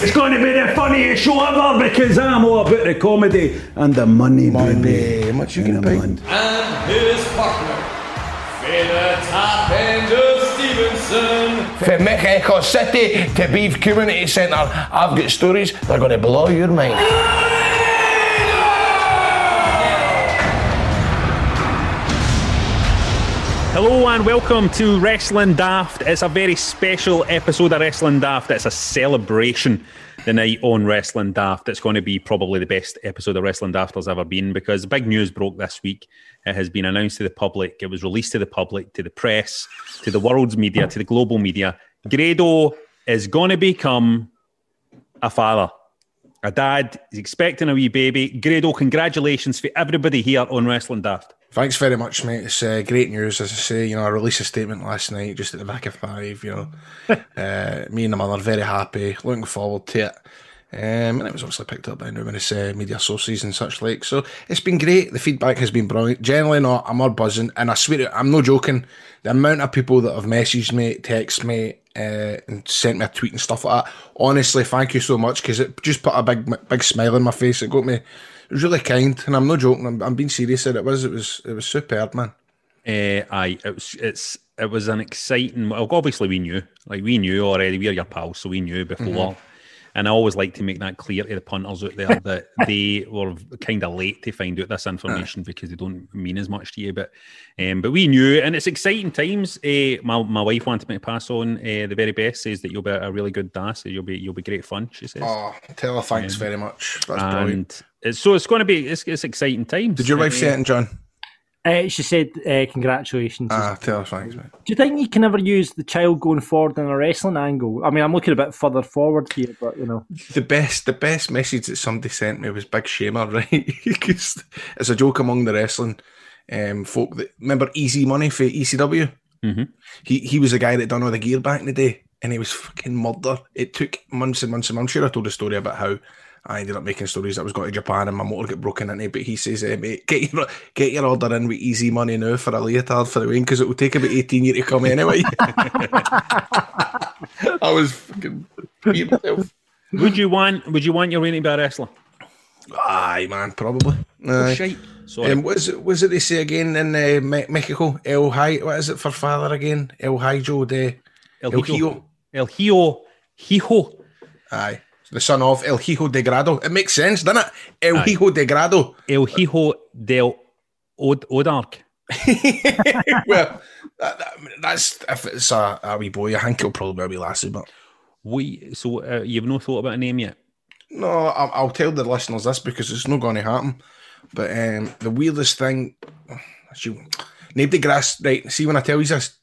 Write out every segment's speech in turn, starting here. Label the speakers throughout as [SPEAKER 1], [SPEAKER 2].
[SPEAKER 1] It's going to be the funniest show ever because I'm all about the comedy and the money,
[SPEAKER 2] Money.
[SPEAKER 1] baby.
[SPEAKER 2] How much you
[SPEAKER 1] And
[SPEAKER 2] gonna pay?
[SPEAKER 1] money.
[SPEAKER 3] And his partner, Fela Top End of Stevenson.
[SPEAKER 2] From Mexico City to Beef Community Centre, I've got stories that are going to blow your mind.
[SPEAKER 4] Hello and welcome to Wrestling Daft. It's a very special episode of Wrestling Daft. It's a celebration the night on Wrestling Daft. It's going to be probably the best episode of Wrestling Daft there's ever been because big news broke this week. It has been announced to the public. It was released to the public, to the press, to the world's media, to the global media. Grado is going to become a father. A dad is expecting a wee baby. Grado, congratulations for everybody here on Wrestling Daft.
[SPEAKER 2] Thanks very much, mate. It's uh, great news, as I say. You know, I released a statement last night, just at the back of five. You know, uh, me and the mother very happy, looking forward to it. Um, and it was obviously picked up by numerous uh, media sources and such like. So it's been great. The feedback has been brilliant. Generally, not. I'm all buzzing, and I swear, to- I'm no joking. The amount of people that have messaged me, text me, uh, and sent me a tweet and stuff like that. Honestly, thank you so much because it just put a big, big smile on my face. It got me. It was really kind, and I'm no joking. I'm, I'm being serious. It was. It was. It was superb, man.
[SPEAKER 4] Uh, aye, it was it's it was an exciting. Well, obviously we knew, like we knew already. We're your pals, so we knew before.
[SPEAKER 2] Mm-hmm.
[SPEAKER 4] And I always like to make that clear to the punters out there that they were kind of late to find out this information because they don't mean as much to you. But um, but we knew, and it's exciting times. Uh, my my wife wanted me to pass on uh, the very best. Says that you'll be a really good dad. So you'll be you'll be great fun. She says.
[SPEAKER 2] Oh, tell her thanks very much. That's brilliant.
[SPEAKER 4] it's, so it's going to be it's, it's exciting times.
[SPEAKER 2] Did your wife
[SPEAKER 4] Uh,
[SPEAKER 2] say it, John?
[SPEAKER 5] Uh, she said, uh, "Congratulations."
[SPEAKER 2] Ah, tell her thanks, mate.
[SPEAKER 5] Do you think you can ever use the child going forward in a wrestling angle? I mean, I'm looking a bit further forward here, but you know,
[SPEAKER 2] The best, the best message that somebody sent me was Big Shamer, right? Because it's a joke among the wrestling um, folk that remember Easy Money for ECW.
[SPEAKER 4] Mhm.
[SPEAKER 2] He he was the guy that done all the gear back in the day, and he was fucking murder. It took months and months and months. I'm sure I told a story about how I ended up making stories that I was going to Japan and my motor got broken into. But he says, eh, mate, get your get your order in with Easy Money now for a leotard for the win because it will take about 18 years to come anyway. I was fucking myself.
[SPEAKER 4] Would you want Would you want your Wayne to be a wrestler?
[SPEAKER 2] Aye, man, probably. Aye.
[SPEAKER 4] Shite. Sorry.
[SPEAKER 2] Um, what is it? Was it they say again in uh, Me- Mexico? El Hi. What is it for father again? El Hijo de
[SPEAKER 4] El
[SPEAKER 2] El.
[SPEAKER 4] Hijo. El Hijo. Hijo.
[SPEAKER 2] Aye, the son of El Hijo de Grado. It makes sense, doesn't it? El
[SPEAKER 4] Aye.
[SPEAKER 2] Hijo de Grado.
[SPEAKER 4] El Hijo del Od- Odarg.
[SPEAKER 2] well, that, that- that's if it's a, a wee boy. I think it'll probably be a wee lassie, but
[SPEAKER 4] We, so uh, you've no thought about a name yet?
[SPEAKER 2] no, I'll, I'll tell the listeners this because it's not going to happen. But um, the weirdest thing, she, nobody grass right. See when I tell you this,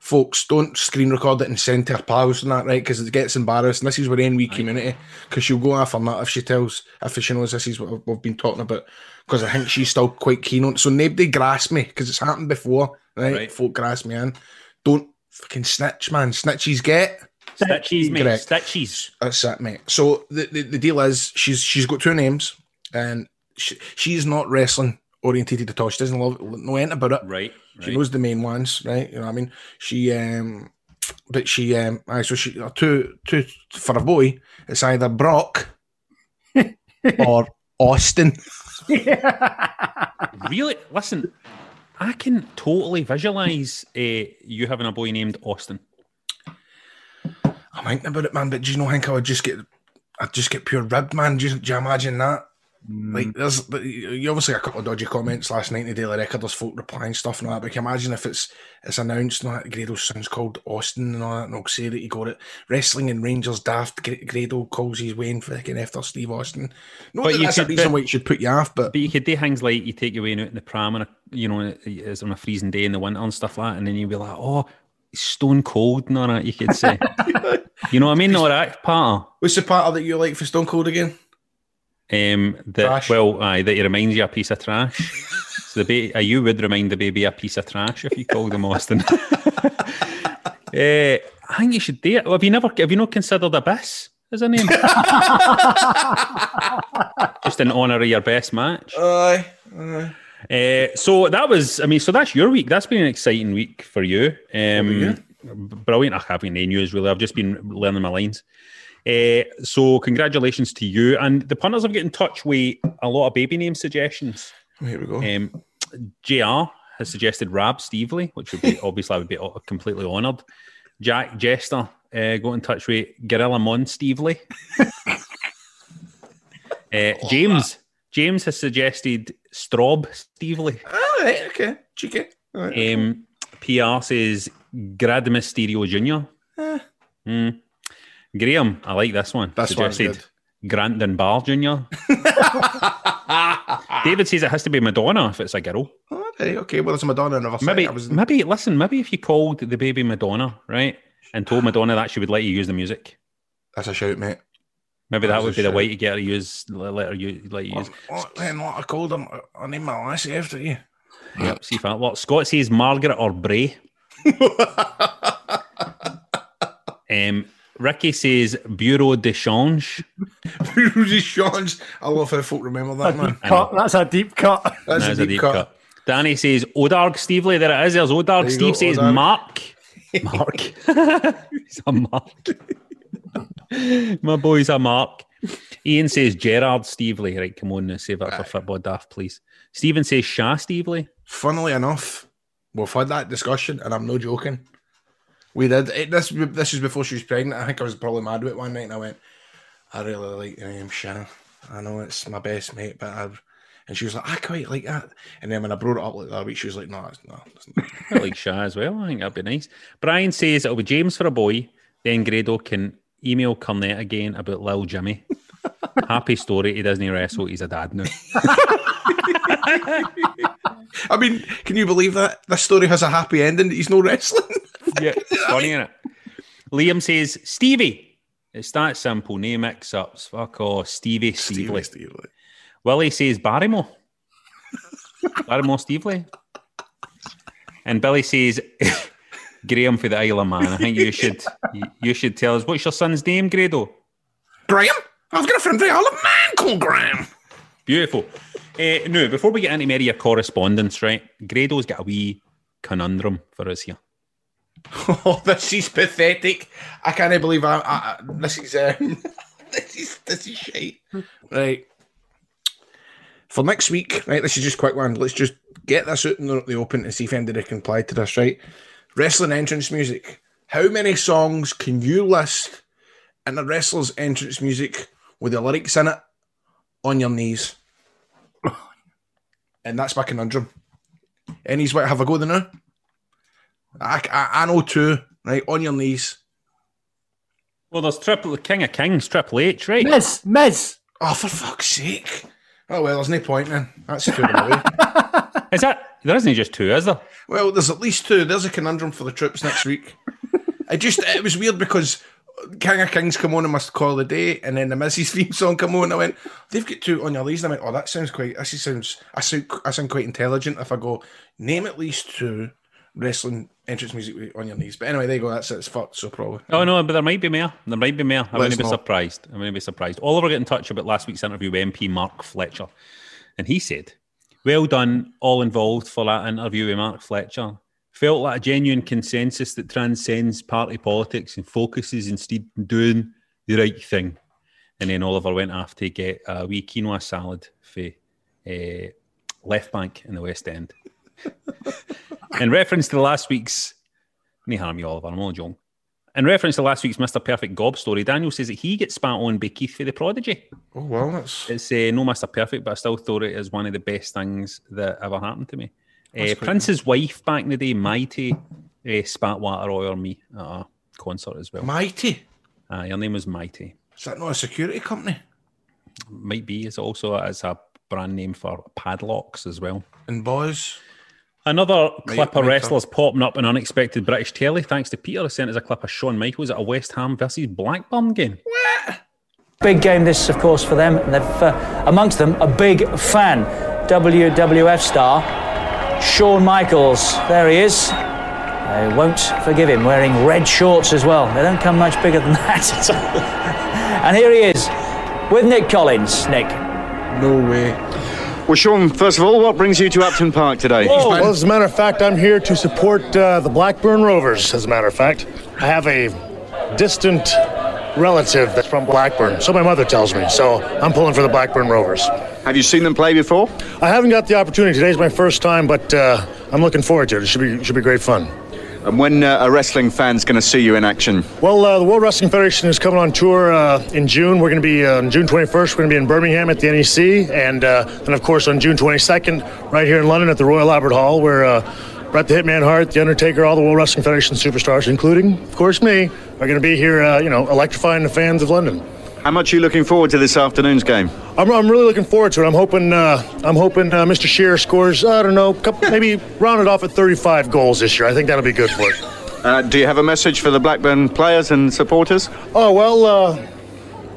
[SPEAKER 2] folks, don't screen record it and send to her pals and that, right? Because it gets embarrassed. And this is where we community, because she'll go off on that if she tells, if she knows this is what we've been talking about. Because I think she's still quite keen on. it. So nobody grass me because it's happened before, right?
[SPEAKER 4] Right.
[SPEAKER 2] Folk grass me in. Don't fucking snitch, man. Snitches get.
[SPEAKER 4] Stitches, mate.
[SPEAKER 2] Correct.
[SPEAKER 4] Stitches.
[SPEAKER 2] That's it, mate. So the, the, the deal is she's she's got two names and she, she's not wrestling orientated at all. She doesn't love know anything about it.
[SPEAKER 4] Right.
[SPEAKER 2] She
[SPEAKER 4] right.
[SPEAKER 2] knows the main ones, right? You know what I mean? She um but she um aye, so she uh, two two for a boy, it's either Brock or Austin.
[SPEAKER 4] Really? Listen, I can totally visualize uh, you having a boy named Austin.
[SPEAKER 2] I'm thinking about it, man. But do you know? I think I would just get, I'd just get pure ribbed, man. Do you, do you imagine that? Mm. Like, there's you obviously got a couple of dodgy comments last night in the Daily Record. There's folk replying stuff and all that. But can you imagine if it's it's announced and all that Grado's son's called Austin and all that, and I'll say that he got it. Wrestling and Rangers daft. Gra- Grado calls his Wayne freaking after Steve Austin. No,
[SPEAKER 4] But
[SPEAKER 2] that
[SPEAKER 4] you
[SPEAKER 2] that's a reason
[SPEAKER 4] but-
[SPEAKER 2] why it should put you off. But
[SPEAKER 4] But you could do things like you take your way out in the pram and you know it's on a freezing day in the winter and stuff like that, and then you'd be like, oh, stone cold and all that. You could say, you know what I mean? All that part.
[SPEAKER 2] what's the part that you like for Stone Cold again?
[SPEAKER 4] Um, that
[SPEAKER 2] Trash.
[SPEAKER 4] well, aye, that he reminds you a piece of trash. so the ba- uh, you would remind the baby a piece of trash if you called him Austin. Eh, I think you should do it. Have you never? Have you not considered Abyss as a name? Just in honour of your best match.
[SPEAKER 2] Aye.
[SPEAKER 4] Uh, so that was, I mean, so that's your week. That's been an exciting week for you. Um, Brilliant. I haven't any news really. I've just been learning my lines. Uh, so congratulations to you. And the punters have get in touch with a lot of baby name suggestions.
[SPEAKER 2] Here we go.
[SPEAKER 4] Um, JR has suggested Rab Stevely, which would be obviously I would be completely honoured. Jack Jester uh, got in touch with Gorilla Mon Stevely. uh, James James has suggested Strob Stevely.
[SPEAKER 2] All right. Okay. Cheeky. All right.
[SPEAKER 4] Um, PR says Grad Mysterio Jr. Mm. Graham, I like this one.
[SPEAKER 2] This one's
[SPEAKER 4] suggested Grandin Bar Jr. David says it has to be Madonna if it's a girl.
[SPEAKER 2] All right. Okay. Well, it's Madonna. I never
[SPEAKER 4] Maybe,
[SPEAKER 2] I was.
[SPEAKER 4] maybe listen. Maybe if you called the baby Madonna, right, and told Madonna that she would let you use the music,
[SPEAKER 2] That's a shout, mate.
[SPEAKER 4] maybe that
[SPEAKER 2] That's
[SPEAKER 4] would be the way to get her to use let her use. let you use.
[SPEAKER 2] What, then what I called him? I named my lassie after you.
[SPEAKER 4] Yep. See if I, what Scott says, Margaret or Bray. um, Ricky says Bureau de Change.
[SPEAKER 2] Rudy Sean's. I love how folk remember that, man.
[SPEAKER 5] Cut. That's a deep cut.
[SPEAKER 2] That's,
[SPEAKER 4] That's
[SPEAKER 2] a deep, cut.
[SPEAKER 4] Danny says Odarg Stevely. There it is. There's Odarg.
[SPEAKER 2] you
[SPEAKER 4] Steve
[SPEAKER 2] go,
[SPEAKER 4] says
[SPEAKER 2] Odarg.
[SPEAKER 4] Mark. Mark. He's a Mark. My boy's a Mark. Ian says Gerard Stevely. Right, come on, now, save that for football daft, please. Stephen says Shah Stevely.
[SPEAKER 2] Funnily enough, we've had that discussion, and I'm no joking. We did it, this. This is before she was pregnant. I think I was probably mad with it one night, and I went, "I really like the name Shanna. I know it's my best mate, but I." And she was like, "I quite like that." And then when I brought it up like that week, she was like, "No, it's no." It's not.
[SPEAKER 4] I like Shah as well. I think that'd be nice. Brian says it'll be James for a boy. Then Grado can email Cornette again about Lil Jimmy. Happy story. He doesn't wrestle. He's a dad now.
[SPEAKER 2] I mean, can you believe that this story has a happy ending? He's no wrestling.
[SPEAKER 4] Yeah, it's funny, isn't it? Liam says Stevie. It's that simple. Name mix ups. Fuck off. Stevie Stevely.
[SPEAKER 2] Steve, Steve.
[SPEAKER 4] Willie says Barrymore. Barrymore Stevely. And Billy says Graham for the Isle of Man. I think you should you, you should tell us what's your son's name, Grado?
[SPEAKER 2] Graham, I've got a friend for the Isle of Man called Graham.
[SPEAKER 4] Beautiful. Uh, now, before we get into Mary, your correspondence, right? Grado's got a wee conundrum for us here.
[SPEAKER 2] Oh, this is pathetic. I can't believe I, I, I this is um, this is this is shite. Right. For next week, right, this is just a quick one. Let's just get this out in the, open and see if anybody can apply to this, right? Wrestling entrance music. How many songs can you list in a wrestler's entrance music with the lyrics in it on your knees? And that's my conundrum. Any's what have a go there now? I, I, I know two, right? On your knees.
[SPEAKER 4] Well, there's Triple the King of Kings, Triple H, right?
[SPEAKER 5] Miz, Miz.
[SPEAKER 2] Oh, for fuck's sake. Oh, well, there's no point then. That's two in a way.
[SPEAKER 4] Is that there isn't just two, is there?
[SPEAKER 2] Well, there's at least two. There's a conundrum for the troops next week. I just, it was weird because King of Kings come on and must call the day, and then the Mrs. theme song come on. And I went, they've got two on your knees. And I went, oh, that sounds quite, this sounds, I sound, I sound quite intelligent if I go, name at least two wrestling entrance music on your knees. But anyway, there you go. That's it. It's fucked. So probably.
[SPEAKER 4] Oh no, but there might be more. There might be more. I
[SPEAKER 2] Let's
[SPEAKER 4] wouldn't be surprised. I wouldn't be surprised. Oliver got in touch about last week's interview with MP Mark Fletcher, and he said, "Well done, all involved for that interview with Mark Fletcher. Felt like a genuine consensus that transcends party politics and focuses instead on doing the right thing." And then Oliver went off to get a wee quinoa salad for uh, left bank in the West End. In reference to last week's, me harm you, Oliver. I'm only joking. In reference to last week's Mr. Perfect Gob story, Daniel says that he gets spat on by Keith for the Prodigy.
[SPEAKER 2] Oh well, that's
[SPEAKER 4] It's uh, no Mr. Perfect, but I still thought it is one of the best things that ever happened to me. Uh, Prince's wife back in the day, Mayte, uh, spat water oil me at a concert as well.
[SPEAKER 2] Mayte.
[SPEAKER 4] Uh, her name was Mayte.
[SPEAKER 2] Is that not a security company?
[SPEAKER 4] Might be. It's also as a brand name for padlocks as well.
[SPEAKER 2] And boys,
[SPEAKER 4] Another clip of
[SPEAKER 2] right,
[SPEAKER 4] wrestlers popping up in unexpected British telly, thanks to Peter, has sent us a clip of Shawn Michaels at a West Ham versus Blackburn game. What?
[SPEAKER 6] Big game this, of course, for them. They've uh, amongst them a big fan, WWF star Shawn Michaels. There he is. They won't forgive him wearing red shorts as well. They don't come much bigger than that. and here he is with Nick Collins. Nick.
[SPEAKER 2] no way.
[SPEAKER 7] Well, Shawn, first of all, what brings you to Upton Park today?
[SPEAKER 8] Well, as a matter of fact, I'm here to support uh, the Blackburn Rovers. As a matter of fact, I have a distant relative that's from Blackburn, so my mother tells me. So I'm pulling for the Blackburn Rovers.
[SPEAKER 7] Have you seen them play before?
[SPEAKER 8] I haven't got the opportunity. Today's my first time, but uh, I'm looking forward to it. It should be should be great fun.
[SPEAKER 7] And when uh, a wrestling fan's going to see you in action?
[SPEAKER 8] Well, uh, the World Wrestling Federation is coming on tour uh, in June. We're going to be uh, on June 21st. We're going to be in Birmingham at the NEC, and uh, then of course on June 22nd, right here in London at the Royal Albert Hall, where uh, Bret the Hitman Hart, The Undertaker, all the World Wrestling Federation superstars, including of course me, are going to be here. You know, electrifying the fans of London.
[SPEAKER 7] How much are you looking forward to this afternoon's game?
[SPEAKER 8] I'm, I'm really looking forward to it. I'm hoping uh, I'm hoping uh, Mr. Shearer scores. I don't know, couple, maybe round it off at 35 goals this year. I think that'll be good for it.
[SPEAKER 7] Uh, do you have a message for the Blackburn players and supporters?
[SPEAKER 8] Oh well, uh,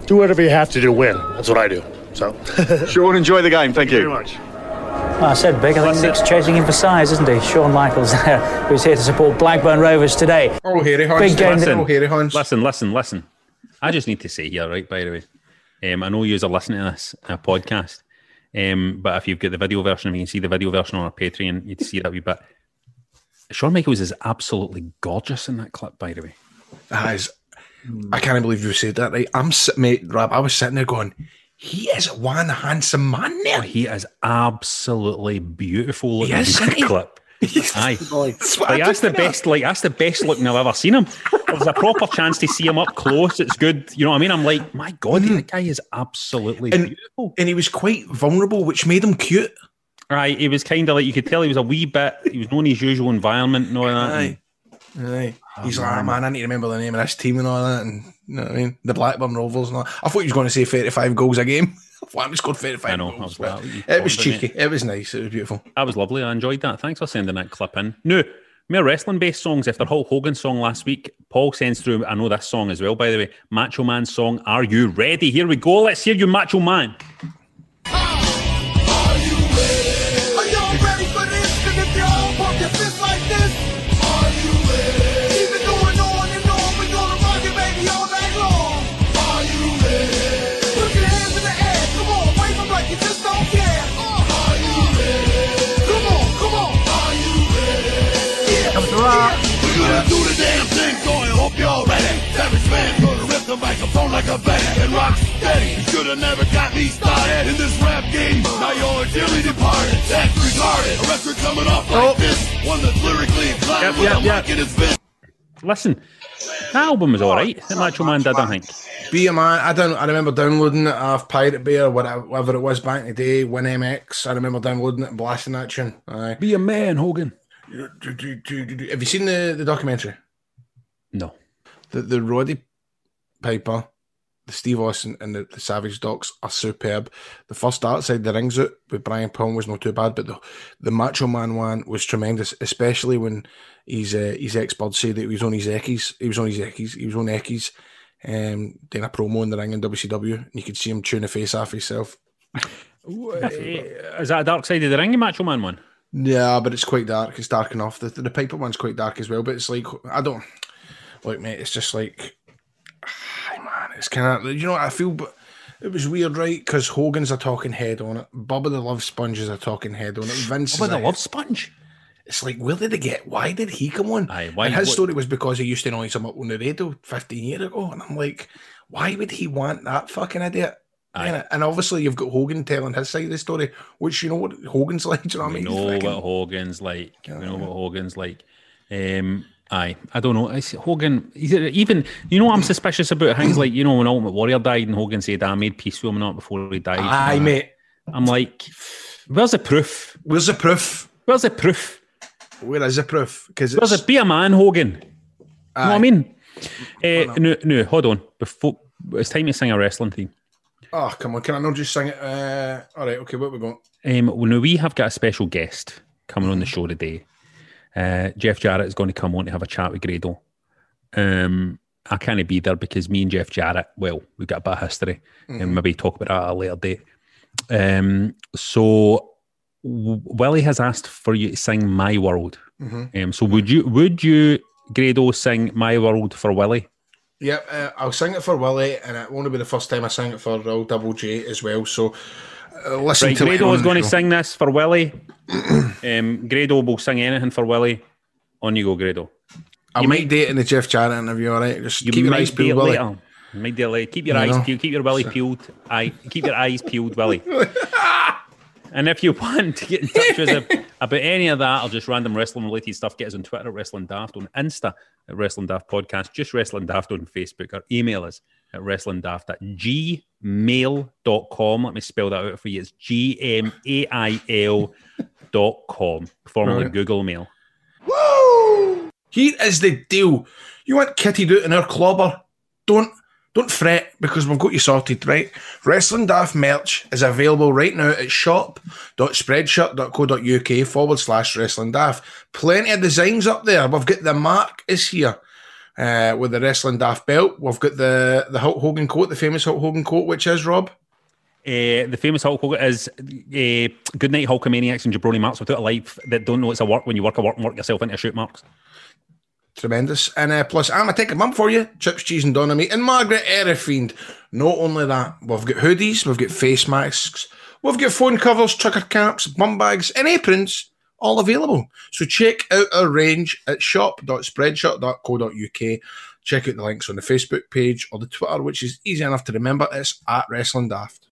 [SPEAKER 8] do whatever you have to do. to Win. That's what I do. So.
[SPEAKER 7] Shawn, enjoy the game. Thank you.
[SPEAKER 8] Very much.
[SPEAKER 6] Well, I said big. I think Nick's chasing him for size, isn't he? Shawn Michaels there, who's here to support Blackburn Rovers today.
[SPEAKER 2] Oh, hairy horns.
[SPEAKER 6] Big game.
[SPEAKER 2] Listen, oh, hairy horns.
[SPEAKER 4] I just need to say here, right, by the way, um, I know you are listening to this uh, podcast, um, but if you've got the video version, if you can see the video version on our Patreon, you'd see that wee bit. Shawn Michaels is absolutely gorgeous in that clip, by the way.
[SPEAKER 2] That is, I can't believe you said that. Right, I'm sit- mate, Rab. I was sitting there going, he is one handsome man there.
[SPEAKER 4] He is absolutely beautiful in that
[SPEAKER 2] isn't
[SPEAKER 4] clip. Aye.
[SPEAKER 2] That's
[SPEAKER 4] Like that's the best. Like that's the best looking I've ever seen him. There's a proper chance to see him up close. It's good. You know what I mean? I'm like, my God, that guy is absolutely
[SPEAKER 2] And-
[SPEAKER 4] beautiful.
[SPEAKER 2] And he was quite vulnerable, which made him cute.
[SPEAKER 4] Right, he was kind of like you could tell he was a wee bit. He was known his usual environment and all that.
[SPEAKER 2] Aye. Aye. He's like, ah, man, I need to remember the name of this team and all that. And you know what I mean? The Blackburn Rovers and all. I thought he was going to say 35 goals a game. I thought he scored 35
[SPEAKER 4] I know, I was
[SPEAKER 2] but oh,
[SPEAKER 4] you
[SPEAKER 2] it was cheeky. It was nice. It was beautiful.
[SPEAKER 4] That was lovely. I enjoyed that. Thanks for sending that clip in. No, more wrestling based songs. After Hulk Hogan song last week, Paul sends through. I know this song as well, by the way. Macho Man song. Are you ready? Here we go. Let's hear you, Macho Man.
[SPEAKER 9] The microphone like a band and rock steady. You should have never got me started in this rap game. Now you're dearly departed. That's regarded. A record coming off like oh. this. One that's lyrically inclined
[SPEAKER 4] Yep,
[SPEAKER 9] with
[SPEAKER 4] yep,
[SPEAKER 9] a
[SPEAKER 4] yep.
[SPEAKER 9] mic in his fist.
[SPEAKER 4] Listen, that album was all right. The Macho Man did, I think.
[SPEAKER 2] Be a man. I don't. I remember downloading it off Pirate Bay or whatever, whatever it was back in the day. Win MX. I remember downloading it and blasting that tune. Aye.
[SPEAKER 4] Be a man, Hogan.
[SPEAKER 2] Have you seen the, the documentary?
[SPEAKER 4] No.
[SPEAKER 2] The the Roddy Piper, the Steve Austin, and the, the Savage Docs are superb. The first outside the rings out with Brian Pong was not too bad, but the the Macho Man one was tremendous, especially when his uh, his ex bud said that he was on his Eckies. He was on his Eckies. He was on Eckies. Um, doing a promo in the ring in WCW, and you could see him tune the face off himself.
[SPEAKER 4] Is that a Dark Side of the Ring, Macho Man one?
[SPEAKER 2] Yeah, but it's quite dark. It's dark enough. The, the Piper one's quite dark as well, but it's like I don't look, mate. It's just like, ay, man, it's kind of you know I feel, but it was weird, right? Because Hogan's a talking head on it. Bubba the Love Sponge is a talking head on it. Vince
[SPEAKER 4] What about the Love Sponge?
[SPEAKER 2] It's like where did they get? Why did he come on?
[SPEAKER 4] Aye, why-
[SPEAKER 2] and his
[SPEAKER 4] what-
[SPEAKER 2] story was because he used to noise him up on the radio 15 years ago, and I'm like, why would he want that fucking idiot?
[SPEAKER 4] Aye.
[SPEAKER 2] And, and obviously, you've got Hogan telling his side of the story, which you know what Do you know I
[SPEAKER 4] We
[SPEAKER 2] mean?
[SPEAKER 4] know
[SPEAKER 2] He's freaking-
[SPEAKER 4] what Hogan's like. We know what Hogan's like. Aye, I don't know. It's Hogan, even you know, what I'm suspicious about things like you know when Ultimate Warrior died and Hogan said I made peace with him not before he died.
[SPEAKER 2] Aye, mate.
[SPEAKER 4] I'm like, where's the proof?
[SPEAKER 2] Where's the proof?
[SPEAKER 4] Where's the proof?
[SPEAKER 2] Where is the proof? Because
[SPEAKER 4] Where's it? Be a man, Hogan. You know what I mean? Uh, no, no, hold on. Before it's time to sing a wrestling theme.
[SPEAKER 2] Oh, come on. Can I not just sing it? Uh, all right. Okay. What we got?
[SPEAKER 4] Um, well, now we have got a special guest coming on the show today. Uh, Jeff Jarrett is going to come on to have a chat with Grado. Um, I can't be there because me and Jeff Jarrett, well, we've got a bit of history and maybe talk about that at a later date. Um, so Willie has asked for you to sing "My World."
[SPEAKER 2] Mhm.
[SPEAKER 4] Um, so would you would you Grado sing "My World" for Willie?
[SPEAKER 2] Yep. Uh, I'll sing it for Willie, and it won't be the first time I sing it for Raul Double J as well. So uh, listen
[SPEAKER 4] Right,
[SPEAKER 2] to
[SPEAKER 4] Grado is going to sing this for Willie. Um, Grado will sing anything for Willie. On you go, Grado.
[SPEAKER 2] I
[SPEAKER 4] You
[SPEAKER 2] might it in the Jeff Jarrett interview. All right. Just
[SPEAKER 4] You
[SPEAKER 2] keep your eyes peeled, Willie.
[SPEAKER 4] later. You might do later. Keep your
[SPEAKER 2] You
[SPEAKER 4] eyes
[SPEAKER 2] know?
[SPEAKER 4] peeled. Keep your Willie peeled. Eye. Keep your eyes peeled, Willie. and if you want to get in touch with us about any of that or just random wrestling related stuff, get us on Twitter at Wrestling Daft, on Insta at Wrestling Daft Podcast, just Wrestling Daft on Facebook, or email us at Wrestling Daft at gmail.com. Let me spell that out for you. It's G M A I L dot com, formerly
[SPEAKER 2] Right.
[SPEAKER 4] Google Mail. Woo!
[SPEAKER 2] Here is the deal. You want Kitty out in our clobber? Don't don't fret because we've got you sorted, right? Wrestling Daft merch is available right now at shop.spreadshirt.co.uk forward slash wrestling daft. Plenty of designs up there. We've got the mark is here. Uh, with the wrestling daft belt, we've got the the Hulk Hogan coat, the famous Hulk Hogan coat, which is Rob.
[SPEAKER 4] Uh, the famous Hulk Hogan is uh, Good Night Hulkamaniacs and Jabroni Marks without a life that don't know it's a work when you work a work and work yourself into shoot marks.
[SPEAKER 2] Tremendous. And uh, plus, I'm a taking mum for you. Chips, cheese, and Dynamite. And Margaret Erifiend. Not only that, we've got hoodies, we've got face masks, we've got phone covers, trucker caps, bum bags, and aprons. All available. So check out our range at shop.spreadshirt.co.uk. Check out the links on the Facebook page or the Twitter, which is easy enough to remember. It's at Wrestling Daft.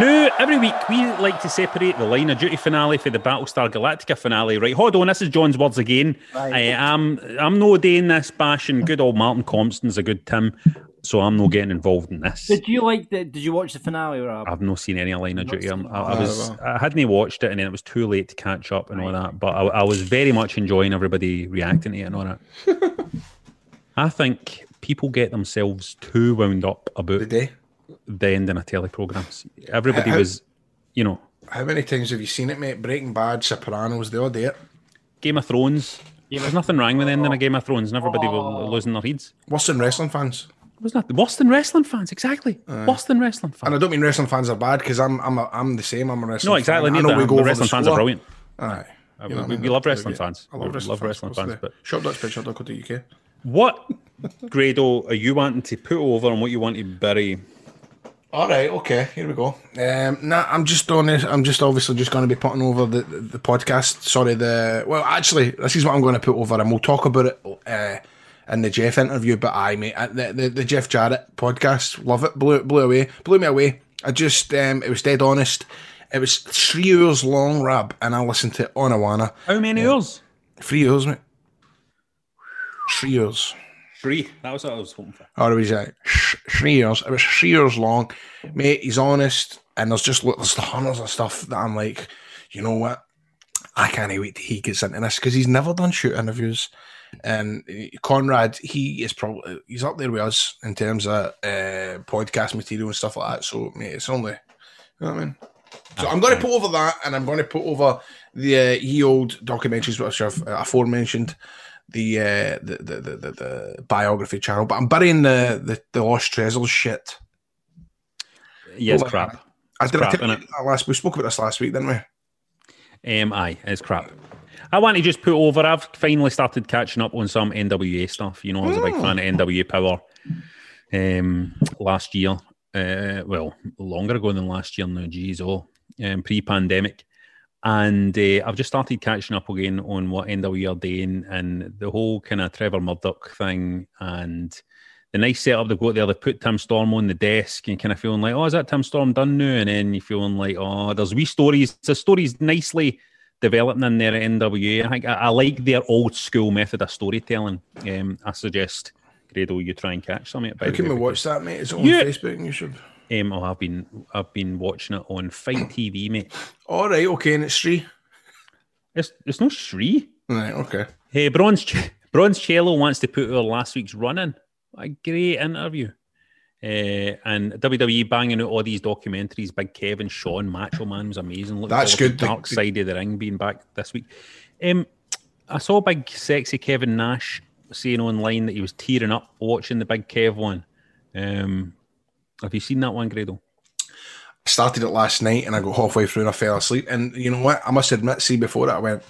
[SPEAKER 4] Now, every week we like to separate the Line of Duty finale for the Battlestar Galactica finale. Right, hold on, this is John's words again. I am eh, I'm no doing this bashing good old Martin Compston's a good Tim, so I'm not getting involved in this.
[SPEAKER 5] Did you like the? Did you watch the finale, Rob?
[SPEAKER 4] I've not seen any Line of Duty. I'm- I, I
[SPEAKER 5] Oh,
[SPEAKER 4] was I hadn't watched it, and then it was too late to catch up and all that. But I, I was very much enjoying everybody reacting to it and all that. I think people get themselves too wound up about
[SPEAKER 2] the,
[SPEAKER 4] ending of teleprograms. Everybody
[SPEAKER 2] How-
[SPEAKER 4] was, you know,
[SPEAKER 2] How many times have you seen it, mate? Breaking Bad, Sopranos, they all do it.
[SPEAKER 4] Game of Thrones. Yeah, there's nothing wrong with the ending of Game of Thrones, and everybody were losing their heads.
[SPEAKER 2] Worse than wrestling fans.
[SPEAKER 4] Was not worse than wrestling fans? Exactly. worse than wrestling fans.
[SPEAKER 2] And I don't mean wrestling fans are bad because I'm I'm a, I'm the same. I'm a wrestling.
[SPEAKER 4] No, exactly.
[SPEAKER 2] Fan. I know we go
[SPEAKER 4] but wrestling
[SPEAKER 2] the
[SPEAKER 4] fans are brilliant.
[SPEAKER 2] Aye.
[SPEAKER 4] Uh,
[SPEAKER 2] You know
[SPEAKER 4] we,
[SPEAKER 2] I mean?
[SPEAKER 4] we love wrestling
[SPEAKER 2] we
[SPEAKER 4] fans.
[SPEAKER 2] I love
[SPEAKER 4] We
[SPEAKER 2] wrestling
[SPEAKER 4] love
[SPEAKER 2] fans.
[SPEAKER 4] wrestling
[SPEAKER 2] What's
[SPEAKER 4] fans.
[SPEAKER 2] the-
[SPEAKER 4] But
[SPEAKER 2] Shop.spreadshirt.co.uk.
[SPEAKER 4] what Grado are you wanting to put over and what you want to bury?
[SPEAKER 2] All right, okay, here we go. Um, nah, I'm just on it. I'm just obviously just going to be putting over the, the, the podcast. Sorry, the well, actually, this is what I'm going to put over, and we'll talk about it uh, in the Jeff interview. But I, mate, uh, the, the the Jeff Jarrett podcast, love it, blew it, blew away, blew me away. I just, um, it was dead honest. It was three hours long, Rab, and I listened to it on Awana.
[SPEAKER 4] How many hours?
[SPEAKER 2] Three hours, mate. Three hours.
[SPEAKER 4] Three. That was what I was hoping for.
[SPEAKER 2] Or it was uh, sh- three years. It was three years long, mate. He's honest, and there's just there's hundreds of stuff that I'm like, you know what? I can't wait till he gets into this because he's never done shoot interviews. And uh, Conrad, he is probably he's up there with us in terms of uh, podcast material and stuff like that. So, mate, it's only, you know what I mean. So I'm going to put over that, and I'm going to put over the uh, ye old documentaries which I've uh, aforementioned, the, uh, the, the, the the biography channel. But I'm burying the the, the Lost Treasures shit.
[SPEAKER 4] Yes, it's
[SPEAKER 2] Oh,
[SPEAKER 4] crap.
[SPEAKER 2] I
[SPEAKER 4] It's
[SPEAKER 2] did. I
[SPEAKER 4] crap,
[SPEAKER 2] you last we spoke about this last week, didn't we?
[SPEAKER 4] Um, aye, it's crap. I want to just put over. I've finally started catching up on some NWA stuff. You know, I was a big
[SPEAKER 2] Mm.
[SPEAKER 4] fan of NWA Power um, last year. Uh, well, longer ago than last year now. Geez, oh, um, pre-pandemic, and uh, I've just started catching up again on what NWA are doing and the whole kind of Trevor Murdoch thing and the nice setup they've got there. They put Tim Storm on the desk and kind of feeling like, oh, is that Tim Storm done now? And then you're feeling like, oh, there's wee stories. The stories nicely developing in there at NWA. I think I, I like their old school method of storytelling. Um, I suggest Grado you try and catch some of it.
[SPEAKER 2] How can we watch that, mate? It's on
[SPEAKER 4] Yeah.
[SPEAKER 2] Facebook and YouTube?
[SPEAKER 4] Um, oh, I've been I've been watching it on FITE TV, mate.
[SPEAKER 2] All right, okay, and it's free.
[SPEAKER 4] It's it's no Shri.
[SPEAKER 2] Right, okay.
[SPEAKER 4] Hey, Bronze Ch- Bronze Cello wants to put our last week's run in. What a great interview. Uh, and WWE banging out all these documentaries. Big Kevin, Shawn, Macho Man was amazing.
[SPEAKER 2] That's good. The-
[SPEAKER 4] Dark Side of the Ring being back this week. Um, I saw big sexy Kevin Nash saying online that he was tearing up watching the Big Kev one. Um, have you seen that one, Grado?
[SPEAKER 2] I started it last night and I got halfway through and I fell asleep. And you know what? I must admit, see, before that, I went,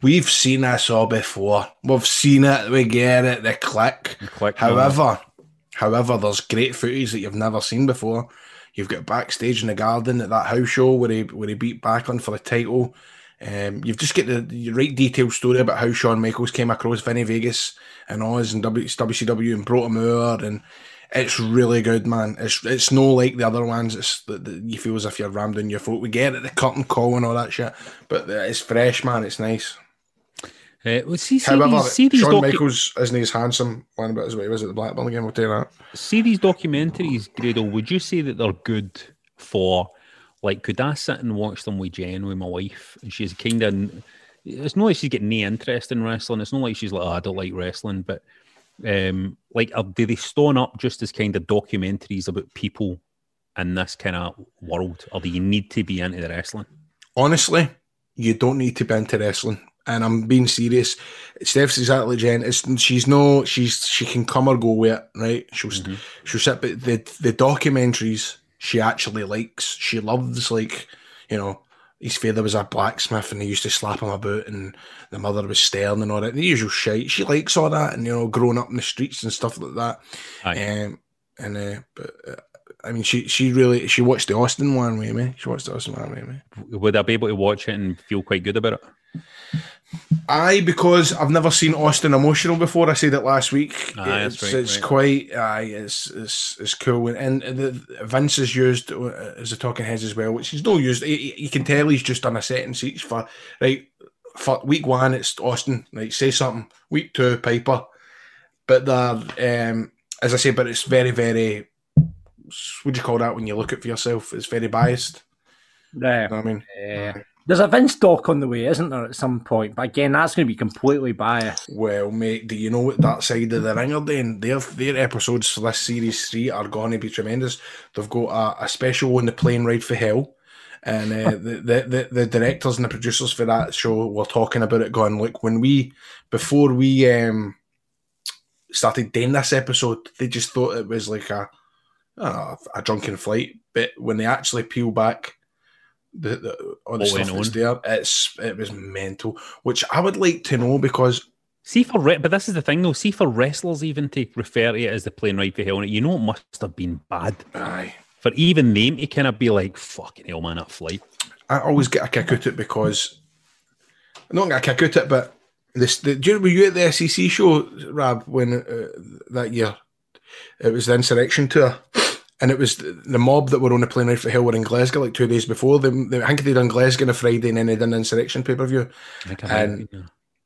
[SPEAKER 2] We've seen this all before. We've seen it. We get it. The Kliq.
[SPEAKER 4] Kliq
[SPEAKER 2] however, however, there's great footage that you've never seen before. You've got backstage in the garden at that house show where he where he beat Backlund for the title. Um, you've just got the, the right detailed story about how Shawn Michaels came across Vinny Vegas and Oz and w, WCW and brought him over, and it's really good, man. It's it's no like the other ones. It's that that you feel as if you're rammed in your throat. We get it, the curtain call and all that shit, but it's fresh, man. It's nice.
[SPEAKER 4] Uh, well, see, see
[SPEAKER 2] However,
[SPEAKER 4] these, see these
[SPEAKER 2] Shawn
[SPEAKER 4] docu-
[SPEAKER 2] Michaels isn't as handsome one bit as what he was at the Blackburn again. We'll tell you that.
[SPEAKER 4] see these documentaries, Grado, would you say that they're good for like could I sit and watch them with Jen with my wife and she's kind of it's not like she's getting any interest in wrestling. It's not like she's like, oh, I don't like wrestling, but um like are, do they stone up just as kind of documentaries about people in this kind of world? Or do you need to be into the wrestling?
[SPEAKER 2] honestly, you don't need to be into wrestling. And I'm being serious. Steph's exactly Jen. It's she's no she's she can come or go with it, right? She'll she'll sit but the the documentaries she actually likes. She loves like, you know, his father was a blacksmith and he used to slap him about and the mother was stern and all that. The usual shit. She likes all that and you know, growing up in the streets and stuff like that. Um, and uh, but uh, I mean she she really she watched the Austin one with me. She watched the Austin one with me.
[SPEAKER 4] Would I be able to watch it and feel quite good about it?
[SPEAKER 2] Aye, because I've never seen Austin emotional before. I said it last week.
[SPEAKER 4] Aye,
[SPEAKER 2] it's
[SPEAKER 4] right,
[SPEAKER 2] it's
[SPEAKER 4] right.
[SPEAKER 2] quite aye, it's it's it's cool. And, and the, Vince is used uh, as a talking heads as well, which he's no used. You, you can tell he's just done a sentence each for right. For week one, it's Austin. Right, say something. Week two, Piper. But they're um, as I say, but it's very very. What do you call that when you look at it for yourself? It's very biased.
[SPEAKER 5] Yeah.
[SPEAKER 2] You know I mean?
[SPEAKER 5] Yeah. There's a Vince doc on the way, isn't there, at some point? But again, that's going to be completely biased.
[SPEAKER 2] Well, mate, do you know what that side of the ring are doing? Their their episodes for this series three are going to be tremendous. They've got a, a special on the plane ride for hell, and uh, the, the, the directors and the producers for that show were talking about it. Going, look, when we before we um started doing this episode, they just thought it was like a uh, a drunken flight, but when they actually peel back. The, the, all the stuff that's there, it's it was mental. Which I would like to know because
[SPEAKER 4] See for re- but this is the thing though. See for wrestlers even to refer to it as the plane ride for hell, you know it must have been bad.
[SPEAKER 2] Aye.
[SPEAKER 4] For even them to kind of be like, "Fucking hell, man, that flight."
[SPEAKER 2] I always get a kick out of it because I don't get a kick out of it, but this. The, do you, were you at the SEC show, Rab, when uh, that year? It was the insurrection tour, and it was the, the mob that were on the plane ride for hell were in Glasgow like two days before. They, they, I think they done Glasgow on a Friday, and then they done the insurrection pay per view. And.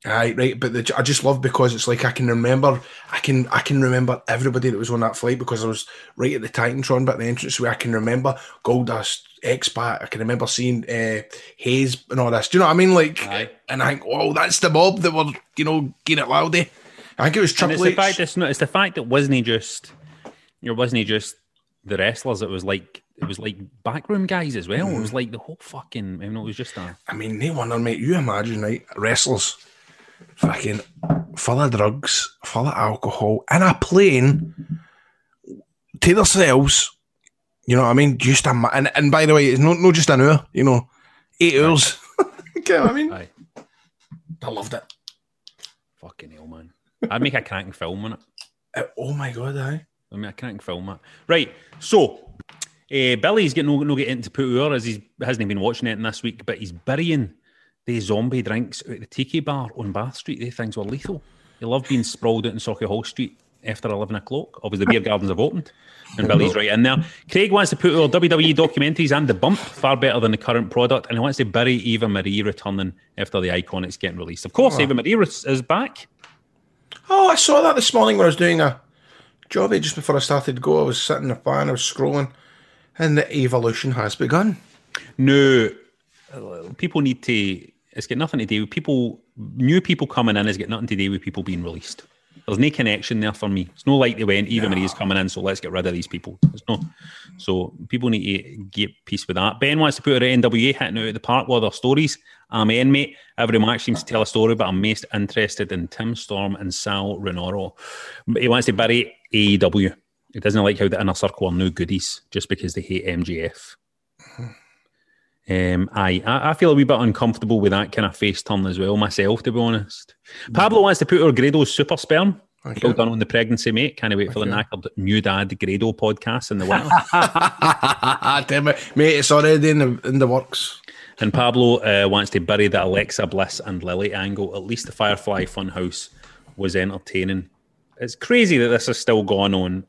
[SPEAKER 2] Aye, right, but the, I just love because it's like I can remember, I can I can remember everybody that was on that flight because I was right at the Titantron bit, the entrance where I can remember Goldust, X-Pac, I can remember seeing uh, Hayes and all this. Do you know what I mean? Like, and I think, oh, that's the mob that were, you know, getting it loudy. I think it was
[SPEAKER 4] And
[SPEAKER 2] Triple
[SPEAKER 4] it's the
[SPEAKER 2] H.
[SPEAKER 4] fact it's not. It's the fact that wasn't he just, it wasn't he just the wrestlers. It was like it was like backroom guys as well. It was like the whole fucking. I mean, it was just a.
[SPEAKER 2] I mean, no wonder, mate. You imagine, right? Wrestlers, fucking full of drugs, full of alcohol, in a plane to themselves. You know what I mean? Just a and, and by the way, it's not not just an hour. You know, eight hours. okay, I mean,
[SPEAKER 4] Aye,
[SPEAKER 2] I loved it.
[SPEAKER 4] fucking hell, man. I'd make a cracking film on it.
[SPEAKER 2] Uh, oh my god, aye.
[SPEAKER 4] I mean, I can't film that. Right. So, uh, Billy's getting no, no get into put hour as he hasn't been watching it in this week, but he's burying the zombie drinks at the tiki bar on Bath Street. They things were lethal. He loved being sprawled out in Sauchiehall Street, after 11 o'clock. Obviously, the beer gardens have opened, and Billy's right in there. Craig wants to put our WWE documentaries and the bump far better than the current product, and he wants to bury Eva Marie returning after the icon Iconics getting released. Of course,
[SPEAKER 2] Oh.
[SPEAKER 4] Eva Marie is back.
[SPEAKER 2] Oh, I saw that this morning when I was doing a jobby just before I started to go. I was sitting in the van, I was scrolling, and the evolution has begun.
[SPEAKER 4] No, people need to. It's got nothing to do with people. New people coming in has got nothing to do with people being released. There's no connection there for me. It's no like they went. Eva Marie's coming in, so let's get rid of these people. It's no. So people need to get peace with that. Ben wants to put her NWA hitting out at the park with their stories. I'm in, mate. Every match seems to tell a story, but I'm most interested in Tim Storm and Sal Rinauro. He wants to bury AEW. He doesn't like how the inner circle are no goodies just because they hate MJF. Um, aye, I, I feel a wee bit uncomfortable with that kind of face turn as well myself, to be honest. Pablo wants to put our Grado's super sperm.
[SPEAKER 2] Thank
[SPEAKER 4] well done on the pregnancy, mate. Can't wait for the knackered new dad Grado podcast in the winter.
[SPEAKER 2] Damn it, mate! It's already in the in the works.
[SPEAKER 4] and Pablo uh, wants to bury the Alexa Bliss and Lilly angle. At least the Firefly Funhouse was entertaining. It's crazy that this is still going on.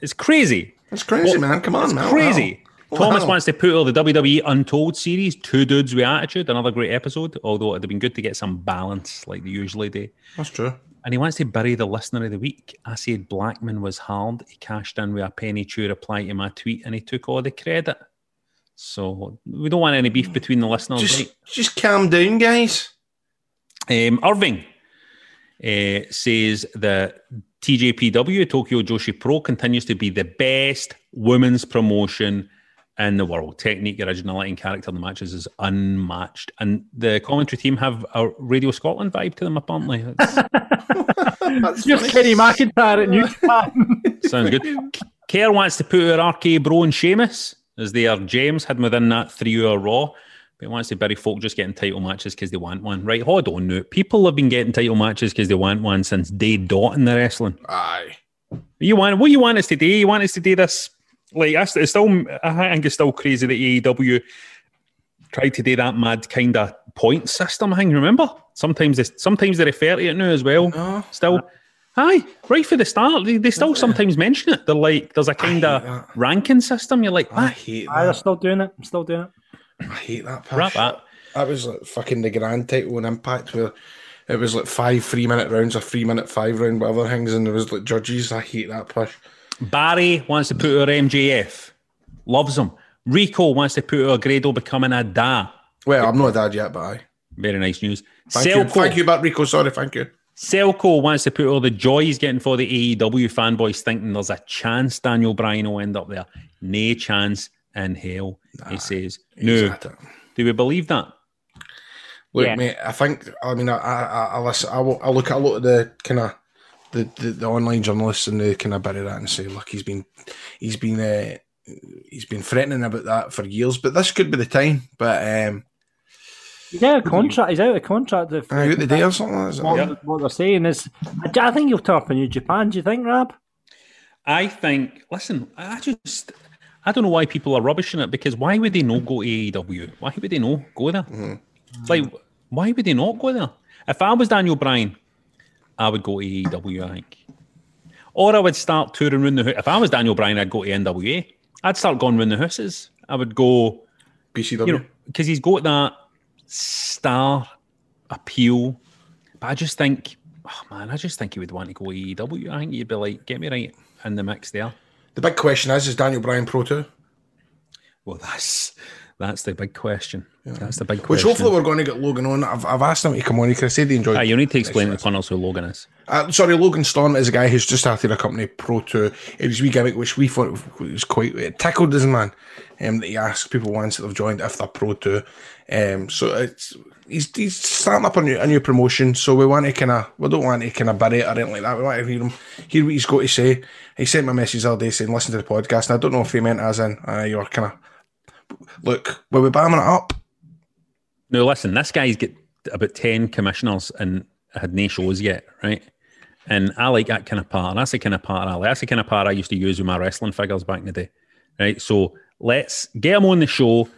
[SPEAKER 4] It's crazy.
[SPEAKER 2] It's crazy, man. Come on,
[SPEAKER 4] it's
[SPEAKER 2] man.
[SPEAKER 4] Crazy.
[SPEAKER 2] Wow.
[SPEAKER 4] Thomas
[SPEAKER 2] Wow.
[SPEAKER 4] wants to put all the WWE Untold series, Two Dudes with Attitude, another great episode, although it'd have been good to get some balance like they usually do.
[SPEAKER 2] That's true.
[SPEAKER 4] And he wants to bury the listener of the week. I said Blackman was hard. He cashed in with a penny chew reply to my tweet and he took all the credit. So we don't want any beef between the listeners.
[SPEAKER 2] Just,
[SPEAKER 4] right?
[SPEAKER 2] just calm down, guys.
[SPEAKER 4] Um, Irving uh, says that TJPW, Tokyo Joshi Pro, continues to be the best women's promotion in the world. Technique, originality, and character in the matches is unmatched. And the commentary team have a Radio Scotland vibe to them, apparently. It's-
[SPEAKER 5] You're Kenny McIntyre at New Japan.
[SPEAKER 4] sounds good. Kerr wants to put her RK Bro and Sheamus as they are James, had within that three hour Raw. But he wants to bury folk just getting title matches because they want one. Right, hold on now. People have been getting title matches because they want one since day dot in the wrestling.
[SPEAKER 2] Aye.
[SPEAKER 4] You want what you want us to do? You want us to do this? Like I- it's still, I think it's still crazy that AEW tried to do that mad kind of point system. I think remember sometimes they sometimes they refer to it now as well. Still, aye, right for the start, they, they still sometimes mention it. They're like, there's a kind of ranking system. You're like,
[SPEAKER 2] I
[SPEAKER 4] what?
[SPEAKER 2] hate
[SPEAKER 5] Aye, they're still doing it. I'm still doing it.
[SPEAKER 2] I hate that.
[SPEAKER 4] Rap
[SPEAKER 2] Push.
[SPEAKER 4] that.
[SPEAKER 2] That was like fucking the grand title and impact where it was like five three minute rounds or three minute five round whatever things and there was like judges. I hate that push.
[SPEAKER 4] Barry wants to put her MJF, loves him. Rico wants to put her Grado becoming a da.
[SPEAKER 2] Well, I'm not a dad yet, but I.
[SPEAKER 4] Very nice news.
[SPEAKER 2] Thank you,
[SPEAKER 4] Selco-
[SPEAKER 2] thank you, but Rico. Sorry, thank you.
[SPEAKER 4] Selco wants to put all the joy he's getting for the AEW fanboys thinking there's a chance Daniel Bryan will end up there. Nay chance in hell, he says. No.
[SPEAKER 2] at.
[SPEAKER 4] Do we believe that?
[SPEAKER 2] Look,
[SPEAKER 5] Yeah.
[SPEAKER 2] mate. I think. I mean, I, I, I, I listen. I, will- I look at a lot of the kind of the, the, the online journalists and they kind of bury that and say, look, he's been, he's been, uh, he's been threatening about that for years. But this could be the time. But um,
[SPEAKER 5] He's out of contract. He's out of contract. If,
[SPEAKER 2] I got the day or something. Like that.
[SPEAKER 5] what, what they're saying is, I, I think you'll turn up in New Japan. Do you think, Rab?
[SPEAKER 4] I think, listen, I just, I don't know why people are rubbishing it because why would they not go to AEW? Why would they not go there? Mm-hmm. Like, why would they not go there? If I was Daniel Bryan, I would go to AEW, I think. Or I would start touring around the house. If I was Daniel Bryan, I'd go to NWA. I'd start going around the houses. I would go,
[SPEAKER 2] BCW.
[SPEAKER 4] you know, because he's got that star appeal. But I just think, oh man, I just think he would want to go AEW. I think he'd be like, get me right in the mix there.
[SPEAKER 2] The big question is: Is Daniel Bryan pro too?
[SPEAKER 4] Well, that's that's the big question. That's the big question.
[SPEAKER 2] Which
[SPEAKER 4] question.
[SPEAKER 2] hopefully we're going to get Logan on. I've, I've asked him to come on. He can say they enjoyed.
[SPEAKER 4] Ah, you need to explain to the who Logan is.
[SPEAKER 2] Uh, sorry, Logan Storm is a guy who's just started a company, Pro 2. It was a wee gimmick which we thought was quite it tickled us, man. Um, that he asked people once that have joined if they're Pro 2. Um, so it's he's, he's starting up a new, a new promotion. So we want to kind of, we don't want to kind of it or anything like that. We want to hear him, hear what he's got to say. He sent me a message the other day saying, listen to the podcast. And I don't know if he meant as in, uh, you're kind of, look, will we bamming it up?
[SPEAKER 4] No, listen, this guy's got about 10 commissioners and had no shows yet, right? And I like that kind of part. That's the kind of part I like. That's the kind of part I used to use with my wrestling figures back in the day, right? So let's get him on the show.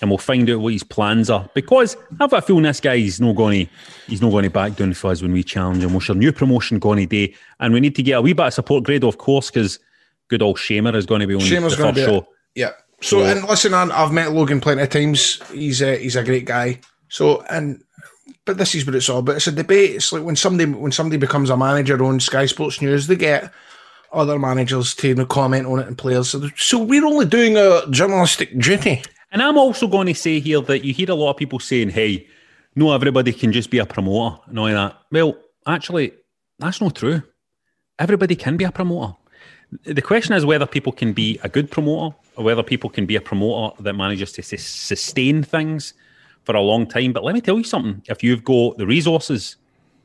[SPEAKER 4] And we'll find out what his plans are. Because I've got a feeling this guy is not going to he's not going to back down for us when we challenge him. We'll new promotion going to day, and we need to get a wee bit of support grade, of course, because good old Shamer is going to be on
[SPEAKER 2] Shamer's
[SPEAKER 4] the first
[SPEAKER 2] be
[SPEAKER 4] show.
[SPEAKER 2] it. Yeah. So, and listen, I've met Logan plenty of times. He's a, he's a great guy. So, and but this is what it's all about. It's a debate. It's like when somebody when somebody becomes a manager on Sky Sports News, they get other managers to comment on it and players. So, so we're only doing a journalistic duty.
[SPEAKER 4] And I'm also going to say here that you hear a lot of people saying, hey, no, everybody can just be a promoter and all that. Well, actually, that's not true. Everybody can be a promoter. The question is whether people can be a good promoter or whether people can be a promoter that manages to sustain things for a long time. But let me tell you something if you've got the resources,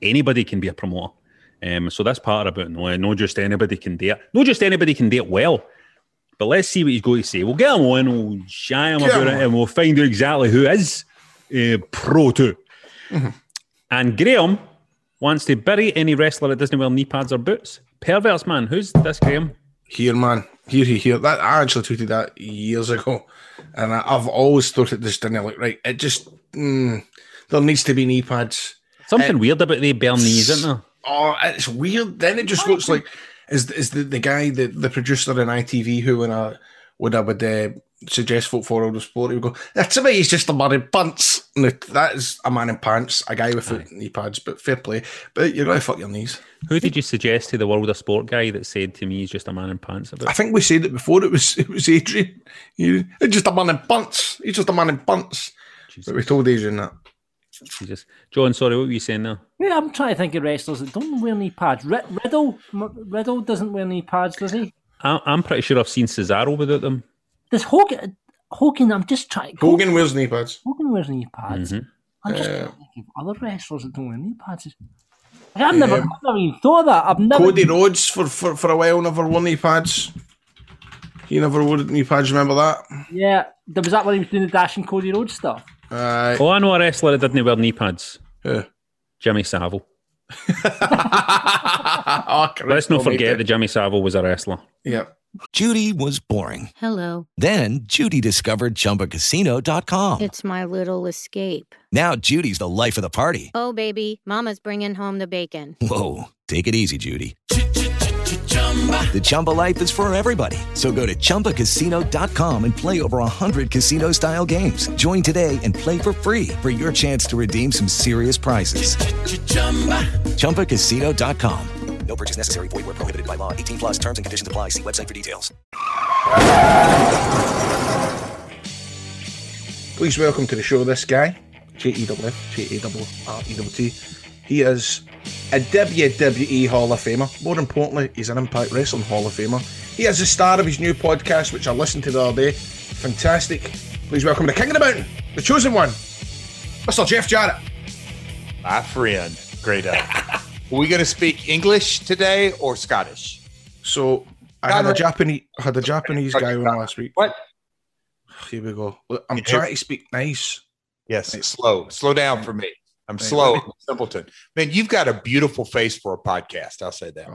[SPEAKER 4] anybody can be a promoter. Um, so that's part about. No, not just anybody can do it. Not just anybody can do it well. But let's see what he's going to say. We'll get him on, we'll shy him
[SPEAKER 2] Get
[SPEAKER 4] about
[SPEAKER 2] him
[SPEAKER 4] it, and we'll find out exactly who is uh, pro to. And Graham wants to bury any wrestler that doesn't wear knee pads or boots. Perverse man. Who's this, Graham?
[SPEAKER 2] Here, man. Here, here, here. That I actually tweeted that years ago, and I, I've always thought it just didn't look right. It just mm, there needs to be knee pads.
[SPEAKER 4] Something weird about the bare knees, isn't there?
[SPEAKER 2] Oh, it's weird. Then it just looks like is is the, the guy the, the producer in ITV who when I would I would uh, suggest vote for all the sport he would go that's me. he's just a man in pants. No, that is a man in pants, a guy with foot knee pads. But fair play. But you're gonna fuck your knees.
[SPEAKER 4] Who did you suggest to the world of sport guy that said to me he's just a man in pants about?
[SPEAKER 2] I think we said it before. It was it was Adrian. He, he's just a man in pants. He's just a man in pants. But we told Adrian that.
[SPEAKER 4] Jesus. John, sorry, what were you saying there?
[SPEAKER 5] Yeah, I'm trying to think of wrestlers that don't wear knee pads. Rid- Riddle, M- Riddle doesn't wear knee pads, does he?
[SPEAKER 4] I- I'm pretty sure I've seen Cesaro without them.
[SPEAKER 5] Does Hogan? Hogan, I'm just trying.
[SPEAKER 2] Hogan wears knee pads.
[SPEAKER 5] Hogan wears knee pads.
[SPEAKER 4] Mhm.
[SPEAKER 5] I'm just
[SPEAKER 2] Uh,
[SPEAKER 5] trying to think of other wrestlers that don't wear knee pads. Like, I've never, I've never even thought of that. I've never.
[SPEAKER 2] Cody Rhodes for, for, for a while never wore knee pads. He never wore knee pads. Remember that?
[SPEAKER 5] Yeah, that was that when he was doing the Dash and Cody Rhodes stuff.
[SPEAKER 4] Oh, I know a wrestler that didn't wear knee pads.
[SPEAKER 2] Who?
[SPEAKER 4] Jimmy Savile.
[SPEAKER 2] oh,
[SPEAKER 4] Let's not forget
[SPEAKER 2] almighty.
[SPEAKER 4] that Jimmy Savile was a wrestler.
[SPEAKER 2] Yeah.
[SPEAKER 10] Judy was boring.
[SPEAKER 11] Hello.
[SPEAKER 10] Then Judy discovered ChumbaCasino.com.
[SPEAKER 11] It's my little escape.
[SPEAKER 10] Now Judy's the life of the party.
[SPEAKER 11] Oh, baby, Mama's bringing home the bacon.
[SPEAKER 10] Whoa, take it easy, Judy. The Chumba life is for everybody. So go to ChumbaCasino.com and play over 100 casino-style games. Join today and play for free for your chance to redeem some serious prizes. ChumbaCasino.com. No purchase necessary. Void where prohibited by law. 18 plus terms and conditions apply. See website for details.
[SPEAKER 2] Please welcome to the show this guy, J E W F, J A W R W T. He is a WWE Hall of Famer. More importantly, he's an Impact Wrestling Hall of Famer. He is the star of his new podcast, which I listened to the other day. Fantastic. Please welcome the King of the Mountain, the chosen one, Mr. Jeff Jarrett.
[SPEAKER 12] My friend, great day. Are we going to speak English today or Scottish?
[SPEAKER 2] So I had a Japanese, I had a Japanese guy on last week.
[SPEAKER 12] What?
[SPEAKER 2] Here we go. Look, I'm trying to speak nice.
[SPEAKER 12] Yes, slow. Slow down for me. I'm
[SPEAKER 2] Right,
[SPEAKER 12] slow,
[SPEAKER 2] let me-
[SPEAKER 12] simpleton. Man, you've got a beautiful face for a podcast. I'll say that.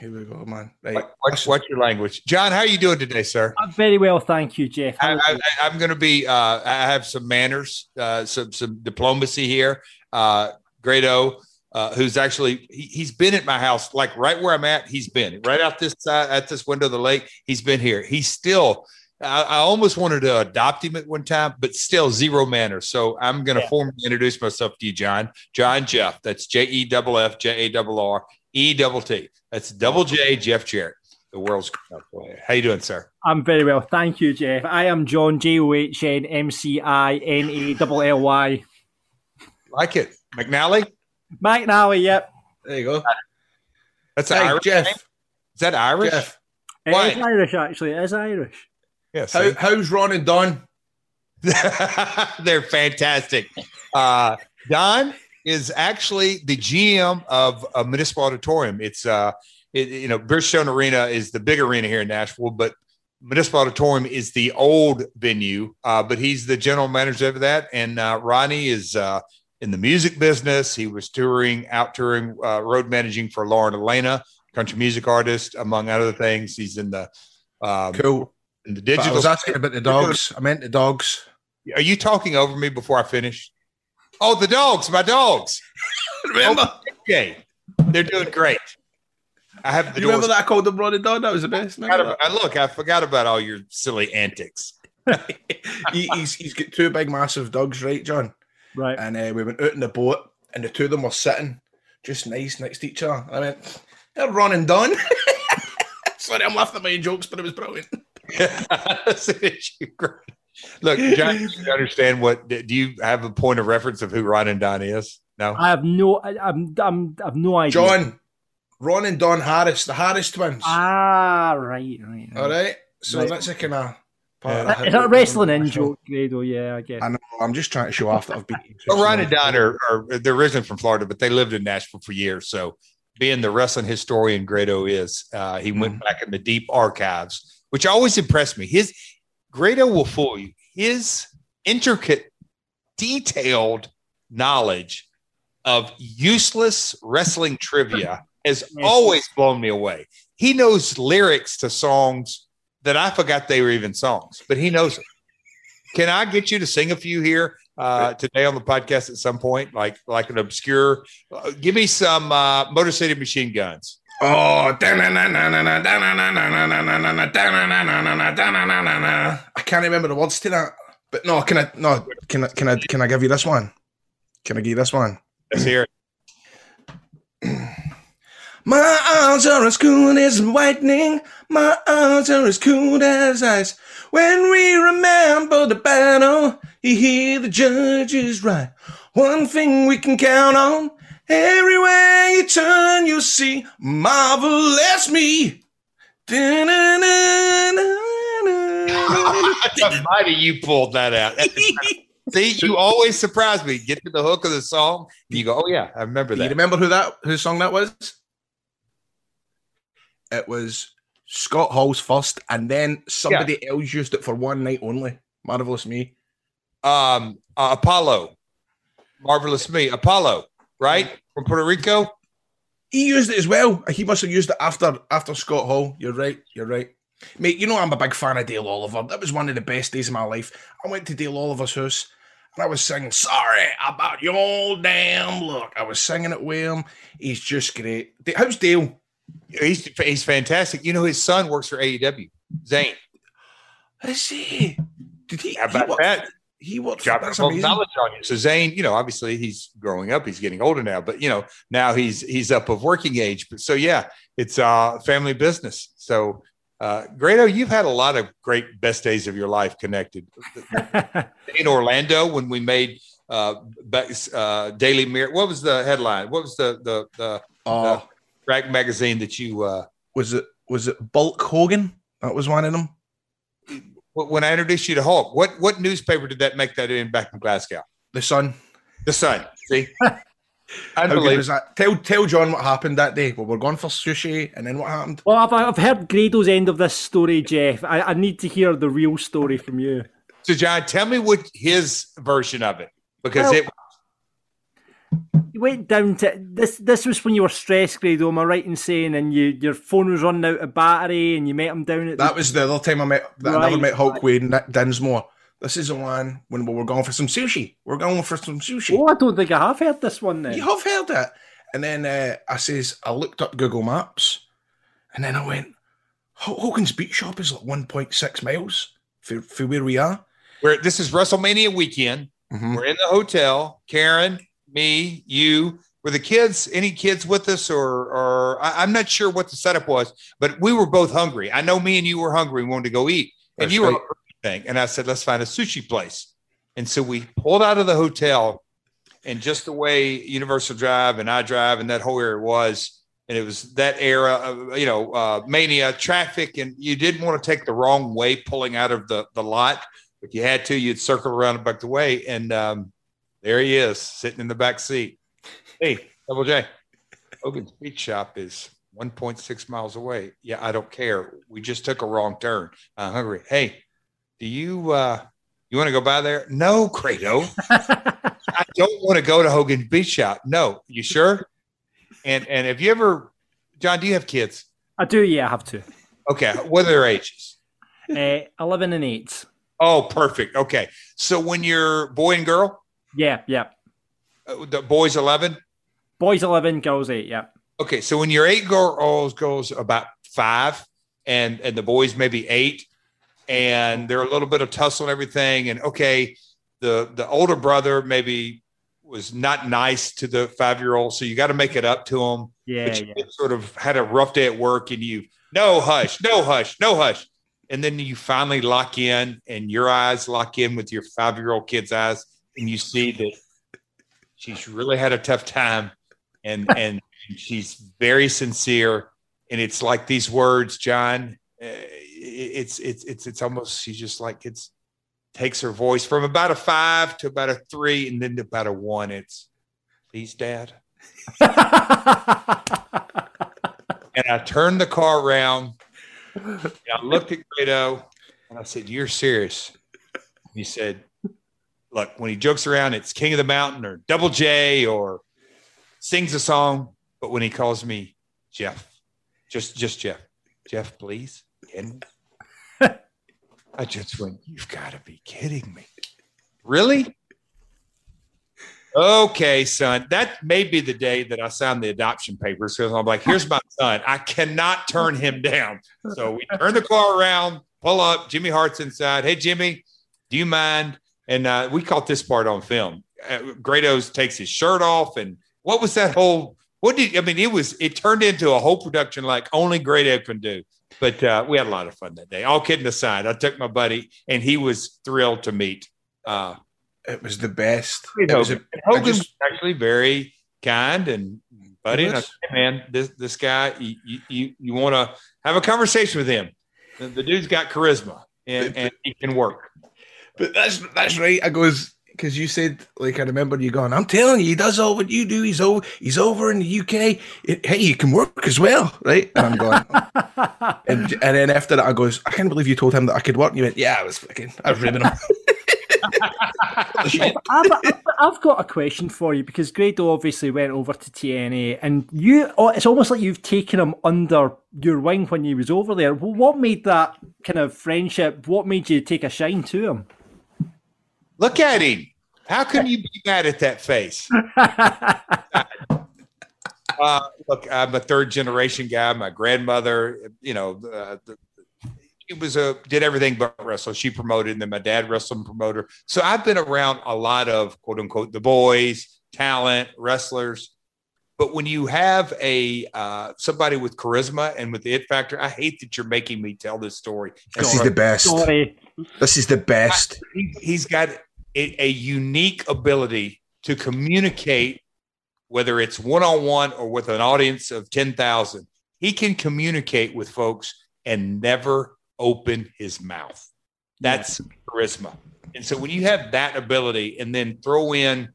[SPEAKER 2] Here we go, man. Right.
[SPEAKER 12] What, what's, what's your language, John? How are you doing today, sir?
[SPEAKER 5] I'm very well, thank you, Jeff. How
[SPEAKER 12] I, I,
[SPEAKER 5] you?
[SPEAKER 12] I'm going to be. Uh, I have some manners, uh, some some diplomacy here. Uh, Grado, uh, who's actually he, he's been at my house, like right where I'm at. He's been right out this side at this window of the lake. He's been here. He's still. I, I almost wanted to adopt him at one time, but still zero manners. So I'm going to formally introduce myself to you, John. John Jeff. That's J E double F J A double R E double T. That's double J Jeff Jarrett, the world's player. How you doing, sir?
[SPEAKER 5] I'm very well, thank you, Jeff. I am John J O H N M C I N A L L Y.
[SPEAKER 12] Like it, McNally.
[SPEAKER 5] McNally, yep.
[SPEAKER 2] There you go.
[SPEAKER 12] That's
[SPEAKER 2] Hey,
[SPEAKER 12] an Irish
[SPEAKER 2] Jeff.
[SPEAKER 12] name? Is that Irish?
[SPEAKER 2] Jeff.
[SPEAKER 5] It
[SPEAKER 12] Why?
[SPEAKER 5] is Irish, actually. It is Irish.
[SPEAKER 12] Yes.
[SPEAKER 2] How, how's Ron and Don?
[SPEAKER 12] They're fantastic. Uh, Don is actually the GM of a municipal auditorium. It's uh, it, you know, Bridgestone Arena is the big arena here in Nashville, but municipal auditorium is the old venue. Uh, but he's the general manager of that, and uh, Ronnie is uh, in the music business. He was touring, out touring, uh, road managing for Lauren Alaina, country music artist, among other things. He's in the um,
[SPEAKER 2] Cool.
[SPEAKER 12] In the
[SPEAKER 2] But I
[SPEAKER 12] digital.
[SPEAKER 2] was asking about the dogs. I meant the dogs.
[SPEAKER 12] Are you talking over me before I finish? Oh, the dogs, my dogs.
[SPEAKER 2] Remember?
[SPEAKER 12] Okay, they're doing great. I have the
[SPEAKER 2] You remember that I called the Brody Dog? That was the best.
[SPEAKER 12] Forgot
[SPEAKER 2] Remember
[SPEAKER 12] about- look, I forgot about all your silly antics.
[SPEAKER 2] he, he's, he's got two big, massive dogs, right, John?
[SPEAKER 5] Right.
[SPEAKER 2] And uh, we went out in the boat, and the two of them were sitting just nice next to each other. I went, they're running and Don. Sorry, I'm laughing at my own jokes, but it was brilliant.
[SPEAKER 12] Look, John, you understand what? Do you have a point of reference of who Ron and Don is? No.
[SPEAKER 5] I have no, I, I'm, I'm, I have no idea.
[SPEAKER 2] John, Ron and Don Harris, the Harris twins.
[SPEAKER 5] Ah, right, right.
[SPEAKER 2] All right. So
[SPEAKER 5] Right.
[SPEAKER 2] that's a kind of. part
[SPEAKER 5] Is that a wrestling in joke, Grado? Yeah, I guess.
[SPEAKER 2] I know. I'm just trying to show off that I've beat you.
[SPEAKER 12] Well, Ron and Don are, are they're originally from Florida, but they lived in Nashville for years. So, being the wrestling historian Grado is, uh, he went back in the deep archives, which always impressed me. His Grado will fool you. His intricate, detailed knowledge of useless wrestling trivia has always blown me away. He knows lyrics to songs that I forgot they were even songs, but he knows them. Can I get you to sing a few here uh, today on the podcast at some point, like like an obscure? Uh, give me some uh, Motor City Machine Guns.
[SPEAKER 2] Oh, I can't remember the words to that. But no, can I? No, can I? Can I? Can I give you this one? Can I give you this one?
[SPEAKER 12] Let's hear it.
[SPEAKER 2] My eyes are as cool as lightning. My eyes are as cool as ice. When we remember the battle, you hear the judges right. One thing we can count on. Everywhere you turn, you'll see marvelous me.
[SPEAKER 12] Mighty, you pulled that out. See, you always surprise me. Get to the hook of the song, and you go, "Oh yeah, I remember that."
[SPEAKER 2] you remember who that whose song that was? It was Scott Hall's first, and then somebody else used it for one night only. Marvelous me.
[SPEAKER 12] um, uh, Apollo, marvelous me, Apollo, right from Puerto Rico.
[SPEAKER 2] He used it as well. He must have used it after after Scott Hall. You're right. You're right. Mate, you know I'm a big fan of Dale Oliver. That was one of the best days of my life. I went to Dale Oliver's house and I was singing Sorry about your old damn look. I was singing it with him. He's just great. How's Dale?
[SPEAKER 12] He's he's fantastic. You know, his son works for AEW. Zane.
[SPEAKER 2] Is he? Did he?
[SPEAKER 12] How about
[SPEAKER 2] worked-
[SPEAKER 12] that?
[SPEAKER 2] He will.
[SPEAKER 12] Drop
[SPEAKER 2] That's
[SPEAKER 12] some knowledge on you. So Zane, you know, obviously he's growing up. He's getting older now, but you know, now he's he's up of working age. But so yeah, it's uh family business. So uh Grado, you've had a lot of great best days of your life connected. In Orlando, when we made uh, back- uh Daily Mirror, what was the headline? What was the the the,
[SPEAKER 2] Oh.
[SPEAKER 12] the rack magazine that you uh
[SPEAKER 2] Was it was it Bulk Hogan? That was one of them.
[SPEAKER 12] Wh- when I introduced you to Hulk, what what newspaper did that make that in back in Glasgow?
[SPEAKER 2] The Sun.
[SPEAKER 12] The Sun. See,
[SPEAKER 2] How good
[SPEAKER 12] unbelievable.
[SPEAKER 2] was that? Tell tell John what happened that day. Well, we're going for sushi, and then what happened?
[SPEAKER 5] Well, I've, I've heard Grado's end of this story, Jeff. I, I need to hear the real story from you.
[SPEAKER 12] So, John, tell me what his version of it because
[SPEAKER 5] Well-
[SPEAKER 12] it
[SPEAKER 5] You went down to this. This was when you were stressed, Grado. Am I right in saying? And you, your phone was running out of battery, and you met him down at
[SPEAKER 2] That
[SPEAKER 5] the,
[SPEAKER 2] was the other time I met. That I never met Hulk Wade and Nick Dinsmore. This is the one when we were going for some sushi. We're going for some sushi.
[SPEAKER 5] Oh, I don't think I have heard this one. Then
[SPEAKER 2] You have heard it. And then uh, I says I looked up Google Maps, and then I went, "Ho- Hogan's Beach Shop is like 1.6 miles for, for where we are.
[SPEAKER 12] where this is WrestleMania weekend.
[SPEAKER 2] Mhm.
[SPEAKER 12] We're in the hotel. Karen, me, you. Were the kids any kids with us, or or I, I'm not sure what the setup was, but we were both hungry. I know me and you were hungry and wanted to go eat, and
[SPEAKER 2] That's
[SPEAKER 12] you were thing. And I said, let's find a sushi place. And so we pulled out of the hotel, and just the way Universal Drive and I Drive and that whole area was, and it was that era of you know uh, mania traffic, and you didn't want to take the wrong way pulling out of the the lot. If you had to, you'd circle around and back the way, and um, there he is sitting in the back seat. Hey, Double J, Hogan's Beach Shop is 1.6 miles away. Yeah, I don't care. We just took a wrong turn. I'm hungry. Hey, do you uh you want to go by there? No, Grado. I don't want to go to Hogan's Beach Shop. No, you sure? And and have you ever, John? Do you have kids?
[SPEAKER 5] I do. Yeah, I have two.
[SPEAKER 12] Okay, what are their ages?
[SPEAKER 5] uh, Eleven and eight.
[SPEAKER 12] Oh, perfect. Okay. So when you're boy and girl,
[SPEAKER 5] Yeah, yeah.
[SPEAKER 12] uh, the boy's 11.
[SPEAKER 5] Boys eleven, girls eight. Yeah.
[SPEAKER 12] Okay. So when your eight girls goes about five and, and the boys maybe eight and they're a little bit of tussle and everything. And okay, the, the older brother maybe was not nice to the five year old. So you got to make it up to him.
[SPEAKER 5] Yeah,
[SPEAKER 12] but you
[SPEAKER 5] yeah.
[SPEAKER 12] sort of had a rough day at work and you no hush, no hush, no hush. And then you finally lock in and your eyes lock in with your five year old kid's eyes, and you see that she's really had a tough time and and she's very sincere. And it's like these words, John. uh, It's it's it's it's almost she's just like it's takes her voice from about a five to about a three, and then to about a one. It's please, Dad. and I turned the car around and I looked at Grado and I said, You're serious. He said, Look, when he jokes around, it's King of the Mountain or Double J or sings a song. But when he calls me Jeff, just just Jeff, Jeff, please. Can? I just went, You've got to be kidding me. Really? Okay, son. That may be the day that I signed the adoption papers because I'm like, here's my son. I cannot turn him down. So we turn the car around, pull up. Jimmy Hart's inside. Hey, Jimmy, do you mind? And uh, we caught this part on film. Uh, Grados takes his shirt off, and what was that whole? What did I mean? It was. It turned into a whole production like only Grado can do. But uh, we had a lot of fun that day. All kidding aside, I took my buddy, and he was thrilled to meet. Uh,
[SPEAKER 2] It was the best.
[SPEAKER 12] Hogan.
[SPEAKER 2] It was a,
[SPEAKER 12] Hogan
[SPEAKER 2] just-
[SPEAKER 12] was actually very kind and buddy. And I said, "Hey, man, this this guy, you you, you, want to have a conversation with him? The, the dude's got charisma and, and he can work."
[SPEAKER 2] But that's that's right. I goes because you said like I remember you going. I'm telling you, he does all what you do. He's over. He's over in the UK. It- hey, you can work as well, right? And I'm going. and, and then after that, I goes. I can't believe you told him that I could work. And you went, yeah, I was fucking. I was ribbing him.
[SPEAKER 5] I've, I've- I've got a question for you because Grado obviously went over to TNA, and you. oh, It's almost like you've taken him under your wing when he was over there. What made that kind of friendship? What made you take a shine to him?
[SPEAKER 12] Look at him. How can you be mad at that face? uh, look, I'm a third generation guy. My grandmother, you know, uh, the, it was a did everything but wrestle. She promoted, and then my dad wrestled and promoter. So I've been around a lot of quote unquote the boys, talent, wrestlers. But when you have a uh, somebody with charisma and with the it factor, I hate that you're making me tell this story.
[SPEAKER 2] This is the best.
[SPEAKER 5] Sorry.
[SPEAKER 2] This is the best.
[SPEAKER 12] He, he's got a, a unique ability to communicate, whether it's one on one or with an audience of 10,000. He can communicate with folks and never open his mouth. That's charisma. And so when you have that ability and then throw in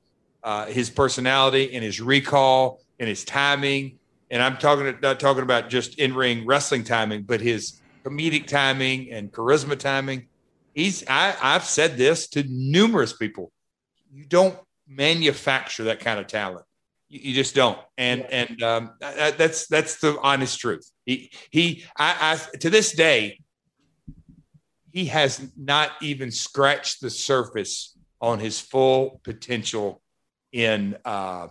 [SPEAKER 12] uh, his personality and his recall and his timing, and I'm talking not talking about just in ring wrestling timing, but his comedic timing and charisma timing. He's I, I've said this to numerous people. You don't manufacture that kind of talent. You, you just don't. And and um, that- that's that's the honest truth. He he I, I to this day he has not even scratched the surface on his full potential in uh,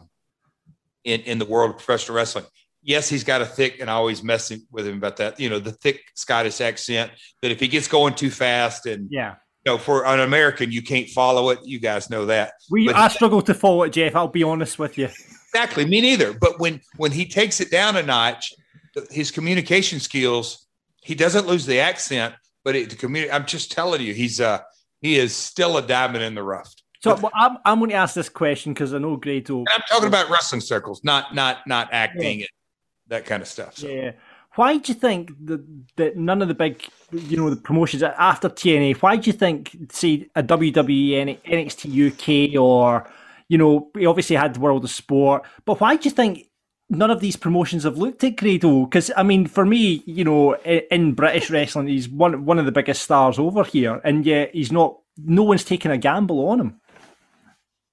[SPEAKER 12] in in the world of professional wrestling. Yes, he's got a thick, and I always mess with him about that. You know, the thick Scottish accent. That if he gets going too fast, and
[SPEAKER 5] Yeah.
[SPEAKER 12] you know, for an American, you can't follow it. You guys know that.
[SPEAKER 5] We,
[SPEAKER 12] But-
[SPEAKER 5] I struggle to follow it, Jeff. I'll be honest with you.
[SPEAKER 12] Exactly, me neither. But when when he takes it down a notch, his communication skills, he doesn't lose the accent, but it, the community. I'm just telling you, he's uh he is still a diamond in the rough.
[SPEAKER 5] So well, I'm, I'm going to ask this question because I know Grado.
[SPEAKER 12] I'm talking about wrestling circles, not not not acting and that kind of stuff. So.
[SPEAKER 5] Yeah. Why do you think that, that none of the big, you know, the promotions after TNA, why do you think, say, a WWE, NXT UK, or, you know, we obviously had the World of Sport, but why do you think none of these promotions have looked at Grado? Because, I mean, for me, you know, in, in British wrestling, he's one, one of the biggest stars over here, and yet he's not, no one's taking a gamble on him.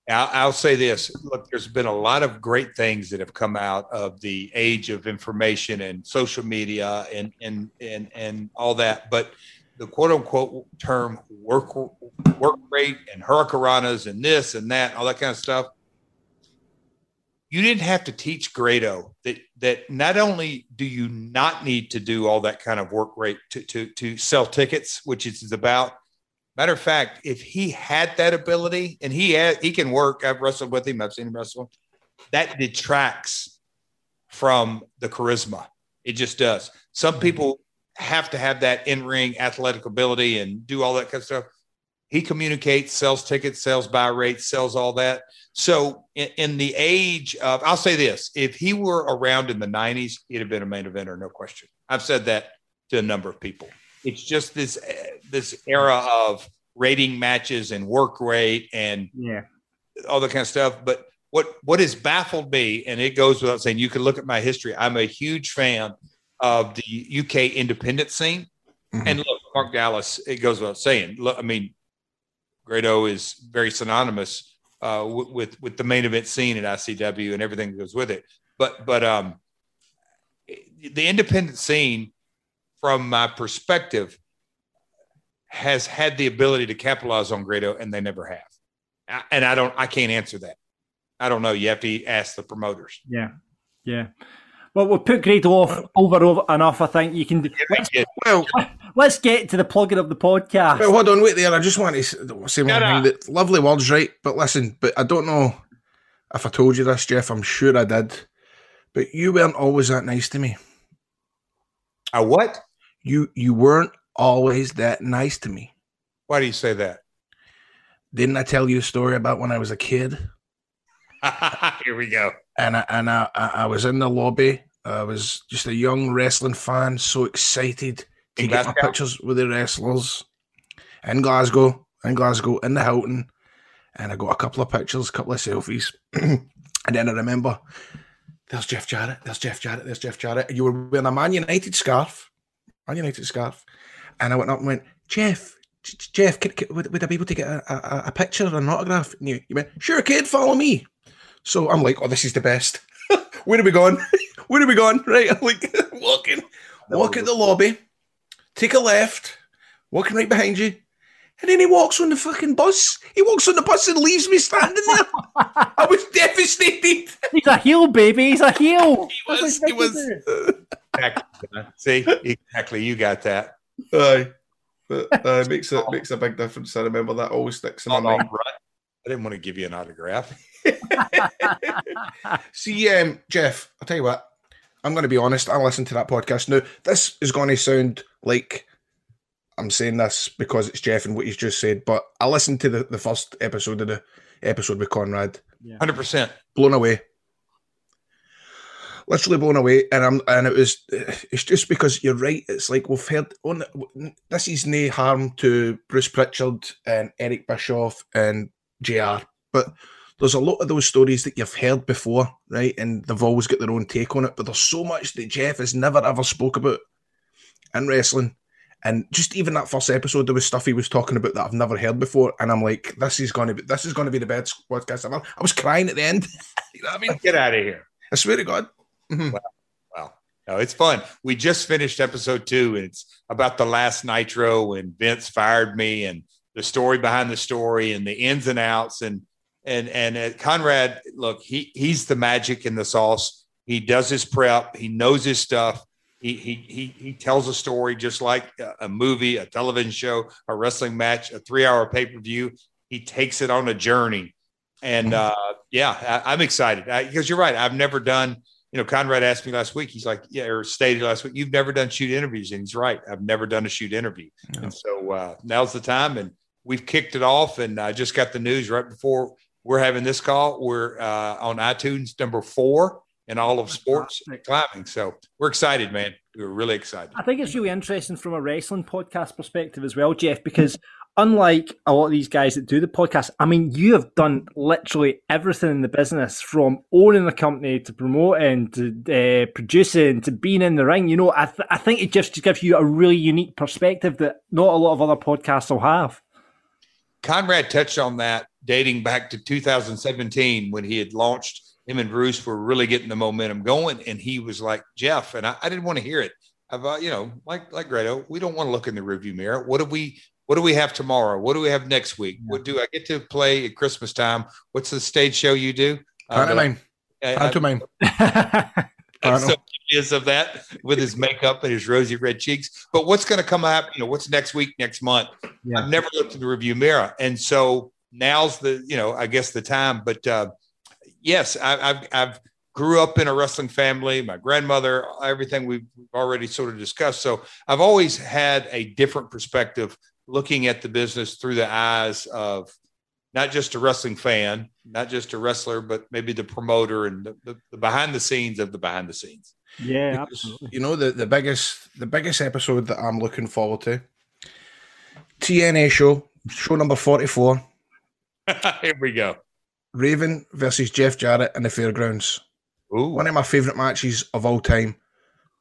[SPEAKER 12] I'll, say this: Look, there's been a lot of great things that have come out of the age of information and social media and and and and all that. But the quote unquote term work work rate and hurricanranas and this and that, all that kind of stuff. You didn't have to teach Grado that that not only do you not need to do all that kind of work rate to to to sell tickets, which is about. Matter of fact, if he had that ability and he had, he can work, I've wrestled with him, I've seen him wrestle. That detracts from the charisma. It just does. Some mm-hmm. people have to have that in ring athletic ability and do all that kind of stuff. He communicates, sells tickets, sells buy rates, sells all that. So, in, in, the age of, I'll say this if he were around in the 90s, he'd have been a main eventer, no question. I've said that to a number of people. It's just this this era of rating matches and work rate and
[SPEAKER 5] yeah.
[SPEAKER 12] all that kind of stuff. But what what has baffled me, and it goes without saying, you can look at my history. I'm a huge fan of the UK independent scene. Mm-hmm. And look, Mark Dallas, it goes without saying. Look, I mean, Grado is very synonymous uh, with, with, with the main event scene at ICW and everything that goes with it. But but um, the independent scene, from my perspective, has had the ability to capitalize on Grado, and they never have. And I don't, I can't answer that. I don't know. You have to ask the promoters.
[SPEAKER 5] Yeah, yeah. Well, we'll put Grado off over, over enough. I think you can. Do. Let's,
[SPEAKER 2] well,
[SPEAKER 5] let's get to the plugging of the podcast.
[SPEAKER 2] Well, hold on, wait there. I just want to say one thing. That lovely words, right? But listen, but I don't know if I told you this, Jeff. I'm sure I did. But you weren't always that nice to me.
[SPEAKER 12] A what?
[SPEAKER 2] You you weren't always that nice to me.
[SPEAKER 12] Why do you say that?
[SPEAKER 2] Didn't I tell you a story about when I was a kid?
[SPEAKER 12] Here we go.
[SPEAKER 2] And I, and I, I was in the lobby. I was just a young wrestling fan, so excited to in get Glasgow? my pictures with the wrestlers in Glasgow, in Glasgow, in the Hilton. And I got a couple of pictures, a couple of selfies. and then I remember there's Jeff Jarrett, there's Jeff Jarrett, there's Jeff Jarrett. You were wearing a Man United scarf, Man United scarf. And I went up and went, Jeff, Jeff, could, could, would, would, I be able to get a, a, a picture or an autograph? And you, you went, sure, kid, follow me. So I'm like, oh, this is the best. Where are we going? Where are we going? Right, I'm like walking, walk at the lobby, take a left, walking right behind you. And then he walks on the fucking bus. He walks on the bus and leaves me standing there. I was devastated.
[SPEAKER 5] He's a heel, baby. He's a heel.
[SPEAKER 12] He was. He was. See, exactly. You got that.
[SPEAKER 2] Aye. But uh, makes a makes a big difference. I remember that always sticks in my mind.
[SPEAKER 12] Right. I didn't want to give you an autograph.
[SPEAKER 2] See, um, Jeff, I'll tell you what. I'm going to be honest. I listened to that podcast. Now, this is going to sound like I'm saying this because it's Jeff and what he's just said, but I listened to the, the first episode of the episode with Conrad.
[SPEAKER 12] 100%.
[SPEAKER 2] blown away literally blown away. And I'm and it was it's just because you're right. It's like we've heard on this is no harm to Bruce Pritchard and Eric Bischoff and JR, but there's a lot of those stories that you've heard before, right? And they've always got their own take on it. But there's so much that Jeff has never ever spoke about in wrestling. And just even that first episode, there was stuff he was talking about that I've never heard before, and I'm like, this is going to be this is going to be the best podcast ever. I was crying at the end. you know what I mean?
[SPEAKER 12] Get out of here!
[SPEAKER 2] I swear to God.
[SPEAKER 12] Mm-hmm. Wow. wow. No, it's fun. We just finished episode two, and it's about the last Nitro and Vince fired me and the story behind the story and the ins and outs. And and and uh, Conrad, look, he he's the magic in the sauce. He does his prep. He knows his stuff. He he he he tells a story just like a, a movie, a television show, a wrestling match, a three-hour pay-per-view. He takes it on a journey, and mm-hmm. uh, yeah, I, am excited because you're right. I've never done you know, Conrad asked me last week, he's like, yeah, or stated last week, you've never done shoot interviews. And he's right. I've never done a shoot interview. And so uh, now's the time. And we've kicked it off. And I just got the news right before we're having this call. We're uh, on iTunes number four in all of sports climbing. So we're excited, man. We're really excited.
[SPEAKER 5] I think it's really interesting from a wrestling podcast perspective as well, Jeff, because unlike a lot of these guys that do the podcast, I mean, you have done literally everything in the business from owning a company to promoting to uh, producing to being in the ring. You know, I, th- I think it just gives you a really unique perspective that not a lot of other podcasts will have.
[SPEAKER 12] Conrad touched on that dating back to 2017 when he had launched him and Bruce were really getting the momentum going. And he was like, Jeff, and I, I didn't want to hear it. I've uh, you know, like like Grado, we don't want to look in the rearview mirror. What do we what do we have tomorrow? What do we have next week? What do I get to play at Christmas time? What's the stage show you do? Uh,
[SPEAKER 2] Pantomime.
[SPEAKER 12] I-
[SPEAKER 2] Pantomime.
[SPEAKER 12] I'm so curious of that with his makeup and his rosy red cheeks. But what's going to come up? You know, what's next week, next month? I've never looked in the review mirror, and so now's the you know I guess the time. But uh, yes, I, I've I've grew up in a wrestling family. My grandmother, everything we've already sort of discussed. So I've always had a different perspective, looking at the business through the eyes of not just a wrestling fan, not just a wrestler, but maybe the promoter and the, the, the behind the scenes of the behind the scenes.
[SPEAKER 5] Yeah,
[SPEAKER 2] Because,
[SPEAKER 5] absolutely.
[SPEAKER 2] You know the, the biggest the biggest episode that I'm looking forward to. TNA show, show number forty four.
[SPEAKER 12] Here we go.
[SPEAKER 2] Raven versus Jeff Jarrett in the fairgrounds. One of my favourite matches of all time.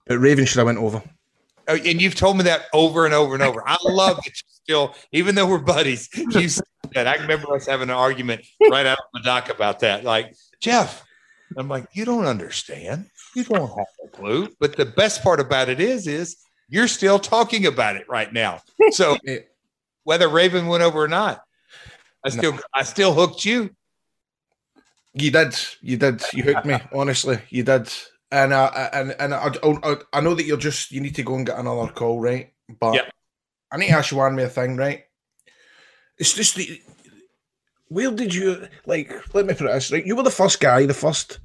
[SPEAKER 2] But Raven should have went over.
[SPEAKER 12] Oh, and you've told me that over and over and over. I love that you still, even though we're buddies, you said that. I remember us having an argument right out of the dock about that. Like, Jeff, I'm like, you don't understand. You don't have a clue. But the best part about it is, is you're still talking about it right now. So whether Raven went over or not, I still, I still hooked you.
[SPEAKER 2] You did, you did, you hooked me. honestly, you did. And uh, and and I, I, I know that you're just you need to go and get another call, right? But
[SPEAKER 12] Yep.
[SPEAKER 2] I need to ask you one more thing, right? It's just the where did you like? Let me put it this right. You were the first guy, the first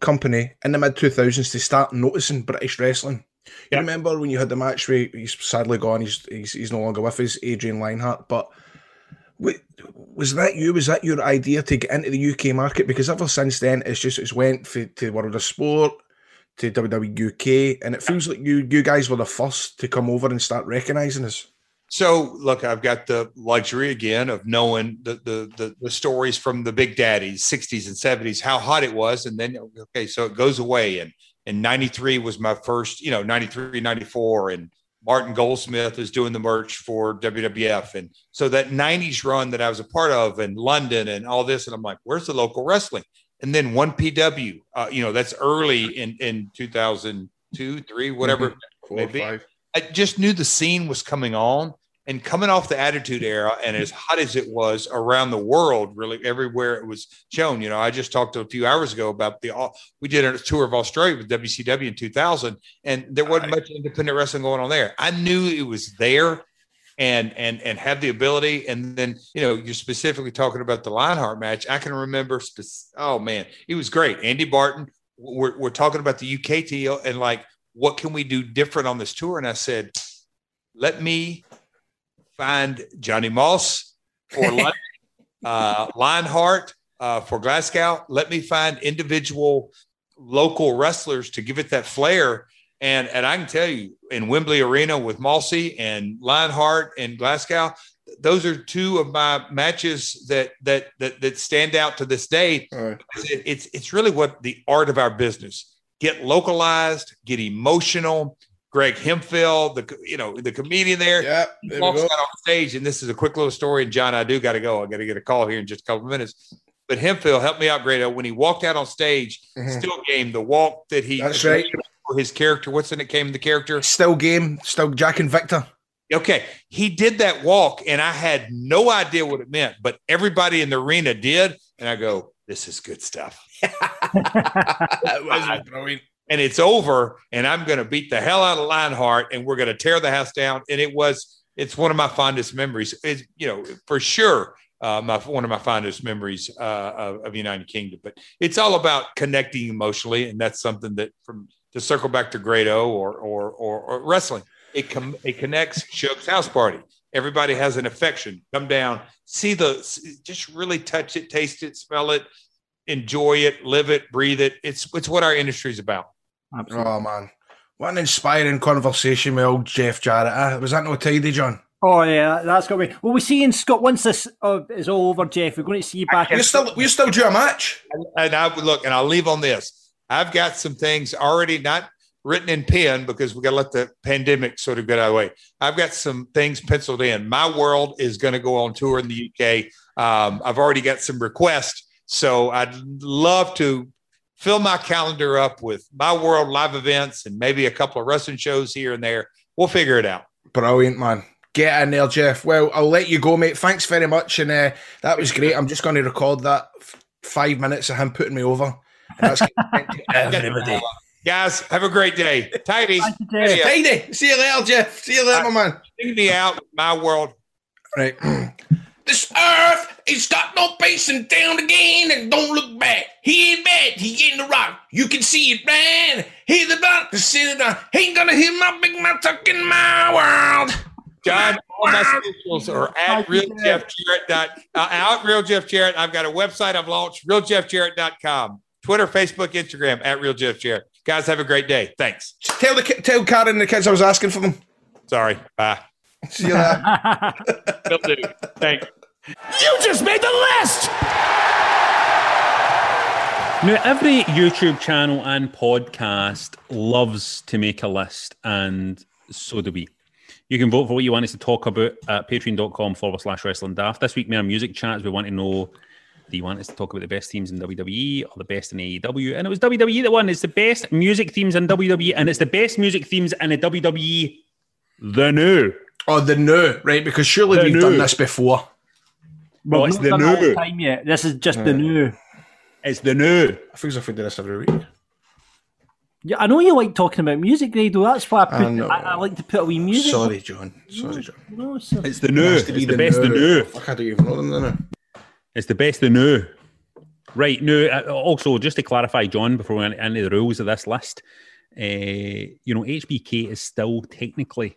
[SPEAKER 2] company in the mid two thousands to start noticing British wrestling. You remember when you had the match where he's sadly gone, he's he's, he's no longer with us, Adrian Lionheart, but. Was that you? Was that your idea to get into the UK market? Because ever since then, it's just it's went for, to the World of Sport, to WWE UK, and it feels like you you guys were the first to come over and start recognizing us.
[SPEAKER 12] So look, I've got the luxury again of knowing the the the, the stories from the big daddies, 60s and 70s, how hot it was. And then okay, so it goes away. And and 93 was my first, you know, 93, 94, and Martin Goldsmith is doing the merch for WWF. And so that 90s run that I was a part of in London and all this, and I'm like, where's the local wrestling? And then 1PW, uh, you know, that's early in in 2002, three, whatever.
[SPEAKER 2] Mhm. Four,
[SPEAKER 12] maybe.
[SPEAKER 2] five.
[SPEAKER 12] I just knew the scene was coming on and coming off the attitude era and as hot as it was around the world, really everywhere it was shown. You know, I just talked to a few hours ago about the we did a tour of Australia with WCW in 2000, and there wasn't much independent wrestling going on there. I knew it was there and and and have the ability. And then you know, you're specifically talking about the Lionheart match. I can remember. Spec- oh man, it was great. Andy Barton. We're we're talking about the UK deal and like what can we do different on this tour? And I said, let me find Johnny Moss for London, uh, Lionheart uh, for Glasgow. Let me find individual local wrestlers to give it that flair. And and I can tell you, in Wembley Arena with Mossy and Lionheart and Glasgow, those are two of my matches that that that, that stand out to this day. It- it's it's really what the art of our business. Get localized, get emotional. Greg Hemphill, the you know the comedian there,
[SPEAKER 2] yeah, there
[SPEAKER 12] walks out on stage, and this is a quick little story. And John, I do got to go. I got to get a call here in just a couple of minutes. But Hemphill helped me out, Grado. When he walked out on stage,
[SPEAKER 2] Mhm.
[SPEAKER 12] still game the walk that he
[SPEAKER 2] That's right.
[SPEAKER 12] For his character. What's in it? Came the character
[SPEAKER 2] Still game, still Jack and Victor.
[SPEAKER 12] Okay, he did that walk, and I had no idea what it meant, but everybody in the arena did, and I go, "This is good stuff."
[SPEAKER 2] That was brilliant.
[SPEAKER 12] and it's over, and I'm going to beat the hell out of Lionheart, and we're going to tear the house down. And it was, it's one of my fondest memories. It's, you know, for sure, uh, my one of my fondest memories uh, of, of United Kingdom. But it's all about connecting emotionally, and that's something that, from to circle back to Grado or or or, or wrestling, it com- it connects. Shook's house party. Everybody has an affection. Come down, see the, just really touch it, taste it, smell it, enjoy it, live it, breathe it. It's it's what our industry is about.
[SPEAKER 2] Oh man, what an inspiring conversation with old Jeff Jarrett. eh? Was that no tidy, John?
[SPEAKER 5] Oh yeah, that's got to be. Well, we see in Scott once this uh, is all over, Jeff. We're going to see you back.
[SPEAKER 2] We're still we're still due a match.
[SPEAKER 12] And I would look, and I'll leave on this. I've got some things already not written in pen because we got to let the pandemic sort of get out of the way. I've got some things penciled in. My world is going to go on tour in the UK. Um, I've already got some requests, so I'd love to fill my calendar up with my world live events and maybe a couple of wrestling shows here and there. We'll figure it out.
[SPEAKER 2] Brilliant, man. Get in there, Jeff. Well, I'll let you go, mate. Thanks very much. And uh, that was great. I'm just going to record that f- five minutes of him putting me over. That's everybody.
[SPEAKER 12] Guys, have a great day. Tidy.
[SPEAKER 2] Jeff. Tidy. See you later, Jeff. See you later, my man.
[SPEAKER 12] Sing me out, my world.
[SPEAKER 2] Right. This earth, it's got no base and down again, and don't look back. He ain't bad, he ain't the rock. You can see it, man. Hear the block, sit it down. He ain't gonna hear my big mouth talk in my world.
[SPEAKER 12] John, all my socials are at real Jeff Jarrett. Dot, uh, at real Jeff Jarrett. I've got a website I've launched, realjeffjarrett.com. Twitter, Facebook, Instagram, at real Jeff Jarrett. Guys, have a great day. Thanks.
[SPEAKER 2] Tell the tell Karen and the kids I was asking for them.
[SPEAKER 12] Sorry. Bye.
[SPEAKER 2] See you later.
[SPEAKER 12] Will do. Thanks.
[SPEAKER 9] You just made the list!
[SPEAKER 4] Now, every YouTube channel and podcast loves to make a list, and so do we. You can vote for what you want us to talk about at patreon.com forward slash wrestling daft. This week, me and music chats, we want to know do you want us to talk about the best teams in WWE or the best in AEW? And it was WWE that won. It's the best music themes in WWE, and it's the best music themes in the WWE. The new.
[SPEAKER 2] Oh, the new, right? Because surely
[SPEAKER 4] The
[SPEAKER 2] we've
[SPEAKER 4] new.
[SPEAKER 2] done this before.
[SPEAKER 4] Well, it's
[SPEAKER 5] Not
[SPEAKER 4] the
[SPEAKER 5] done all
[SPEAKER 4] new.
[SPEAKER 5] time yet. This is just the new.
[SPEAKER 4] It's the new.
[SPEAKER 2] I think as if we do this every week.
[SPEAKER 5] Yeah, I know you like talking about music, Grado. That's why I put.
[SPEAKER 2] I
[SPEAKER 5] I. I, like to put a wee music.
[SPEAKER 2] Sorry, John. Sorry, John.
[SPEAKER 5] No, so-
[SPEAKER 4] It's the new.
[SPEAKER 2] Has
[SPEAKER 4] It's
[SPEAKER 2] to be
[SPEAKER 4] the best the new.
[SPEAKER 2] Fuck, I don't even know them the new.
[SPEAKER 4] It's the best of new. Right. Now, uh, also, just to clarify, John, before we get into the rules of this list, uh, you know, HBK is still technically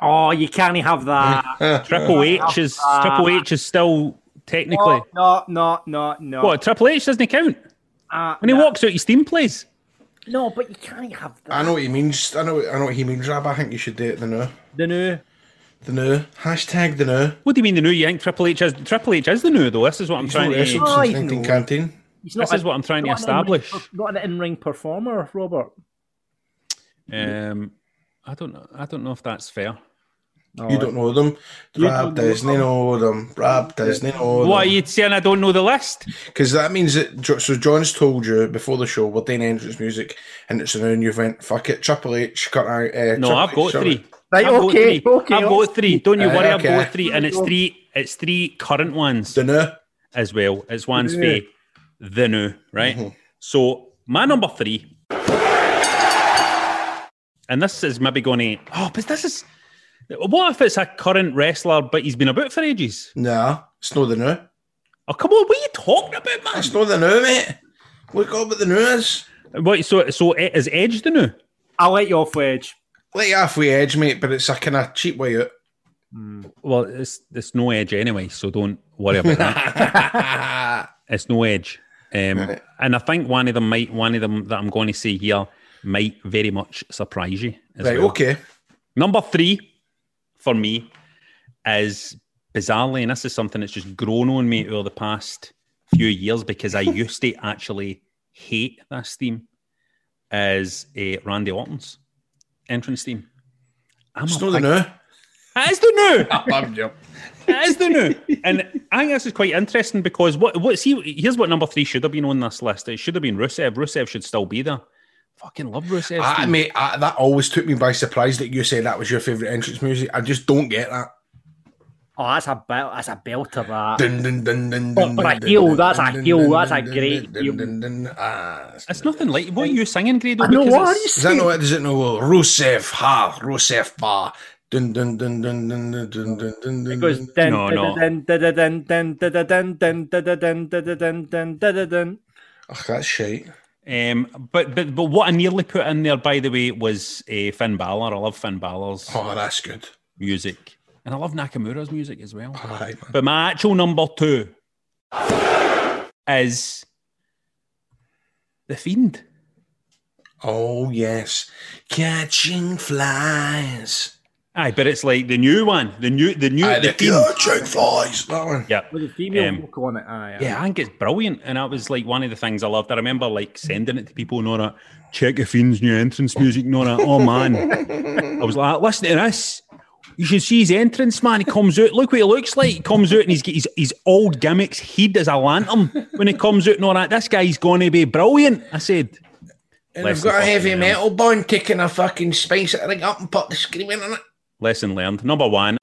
[SPEAKER 5] Oh, you can't have that.
[SPEAKER 4] Triple H is. Triple H is still technically.
[SPEAKER 5] No, no, no, no.
[SPEAKER 4] What Triple H doesn't count
[SPEAKER 5] Uh,
[SPEAKER 4] when he walks out, his team plays.
[SPEAKER 5] no, but you can't have that.
[SPEAKER 2] I know what he means. I know. I know what he means, Rab. I think you should do it the new.
[SPEAKER 5] The new.
[SPEAKER 2] The new hashtag the new.
[SPEAKER 4] What do you mean the new? You think Triple H is Triple H is the new though? This is what I'm
[SPEAKER 2] He's
[SPEAKER 4] trying to.
[SPEAKER 2] wrestled
[SPEAKER 5] Oh,
[SPEAKER 2] since
[SPEAKER 5] he's
[SPEAKER 2] 19
[SPEAKER 5] no-
[SPEAKER 2] canteen.
[SPEAKER 4] This is what I'm trying to
[SPEAKER 5] not an
[SPEAKER 4] establish.
[SPEAKER 5] Not an in-ring performer, Robert.
[SPEAKER 4] Um, I don't know. I don't know if that's fair.
[SPEAKER 2] You don't know them.
[SPEAKER 5] You
[SPEAKER 2] Rab
[SPEAKER 5] don't know
[SPEAKER 2] Disney know them. Rab Disney know
[SPEAKER 4] What are you saying? I don't know the list.
[SPEAKER 2] Because that means that. So John's told you before the show we're doing entrance music, and it's a new new event. Fuck it, Triple H. Cut out. Uh,
[SPEAKER 4] No,
[SPEAKER 2] Triple
[SPEAKER 4] I've
[SPEAKER 2] H,
[SPEAKER 4] got
[SPEAKER 2] sorry.
[SPEAKER 4] Three.
[SPEAKER 5] Right,
[SPEAKER 4] I've got
[SPEAKER 5] okay,
[SPEAKER 4] three.
[SPEAKER 5] okay,
[SPEAKER 4] I've got three. Don't you
[SPEAKER 2] Right,
[SPEAKER 4] worry, I've
[SPEAKER 2] okay.
[SPEAKER 4] got three, and it's three. It's three current ones
[SPEAKER 2] The new.
[SPEAKER 4] as well. It's one's
[SPEAKER 5] Yeah.
[SPEAKER 4] for the new, right?
[SPEAKER 2] Mhm.
[SPEAKER 4] So my number three, and this is maybe going to. Oh, but this is. What if it's a current wrestler, but he's been about for ages?
[SPEAKER 2] Nah, it's not the new.
[SPEAKER 4] Oh, come on! What are you talking about, man?
[SPEAKER 2] It's not the new, mate. Look up what the new is.
[SPEAKER 4] What? So, so E- is Edge the new?
[SPEAKER 5] I'll let you off wedge.
[SPEAKER 2] Let you halfway edge, mate, but it's a kind of cheap way out.
[SPEAKER 4] Well, it's it's no Edge anyway, so don't worry about that. It's no edge. Um,
[SPEAKER 2] Right.
[SPEAKER 4] And I think one of them might, one of them that I'm going to see here might very much surprise you.
[SPEAKER 2] Right,
[SPEAKER 4] well.
[SPEAKER 2] okay.
[SPEAKER 4] Number three for me is bizarrely, and this is something that's just grown on me over the past few years because I used to actually hate this theme, is uh, Randy Orton's entrance theme. I'm
[SPEAKER 2] It's
[SPEAKER 4] a
[SPEAKER 2] not the
[SPEAKER 4] big-
[SPEAKER 2] new.
[SPEAKER 4] It is the new.
[SPEAKER 2] I'm joking.
[SPEAKER 4] It is the new, and I think this is quite interesting because what what see here's what number three should have been on this list. It should have been Rusev. Rusev should still be there. Fucking love Rusev.
[SPEAKER 2] Ah, I, mate, I, that always took me by surprise that you said that was your favourite entrance music. I just don't get that.
[SPEAKER 5] Oh, that's a bel- that's a belter. That.
[SPEAKER 2] Dun, dun, dun, dun,
[SPEAKER 5] But
[SPEAKER 2] dun,
[SPEAKER 5] for a heel, that's a heel, that's a
[SPEAKER 2] dun, dun,
[SPEAKER 5] great heel.
[SPEAKER 2] Ah,
[SPEAKER 4] It's nothing like what are you singing, Grado?
[SPEAKER 5] I know what are you
[SPEAKER 2] Does that know what does it know? Rusev ha, Rusev ba. Dun dun dun dun dun dun dun dun dun dun.
[SPEAKER 5] It goes
[SPEAKER 2] dun.
[SPEAKER 5] dun
[SPEAKER 4] No, no.
[SPEAKER 5] dun dun dun dun dun dun dun dun dun dun dun dun dun dun dun dun.
[SPEAKER 2] Ugh, that's shite.
[SPEAKER 4] Um, but but but what I nearly put in there, by the way, was uh, Finn Balor. I love Finn Balor's
[SPEAKER 2] Oh, that's good.
[SPEAKER 4] music, and I love Nakamura's music as well.
[SPEAKER 2] All right, man.
[SPEAKER 4] But my actual number two is the Fiend.
[SPEAKER 2] Oh yes, catching flies.
[SPEAKER 4] Aye, but it's like the new one, the new, the new,
[SPEAKER 2] Aye,
[SPEAKER 4] the
[SPEAKER 2] the
[SPEAKER 4] Fiend.
[SPEAKER 2] catching flies. That one.
[SPEAKER 4] Yeah,
[SPEAKER 5] With a female
[SPEAKER 4] Um,
[SPEAKER 5] vocal on it. Aye, aye.
[SPEAKER 4] Yeah, I think it's brilliant, and that was like one of the things I loved. I remember like sending it to people and all that. Check the Fiend's new entrance music and all that. Oh man, I was like, listen to this. You should see his entrance, man. He comes out. Look what he looks like. He comes out and he's got his, his old gimmicks hid as a lantern when he comes out and all that. This guy's going to be brilliant. I said.
[SPEAKER 2] And I've got a heavy
[SPEAKER 4] learned.
[SPEAKER 2] metal band taking a fucking space it ring up and put the screaming in it.
[SPEAKER 4] Lesson learned. Number one.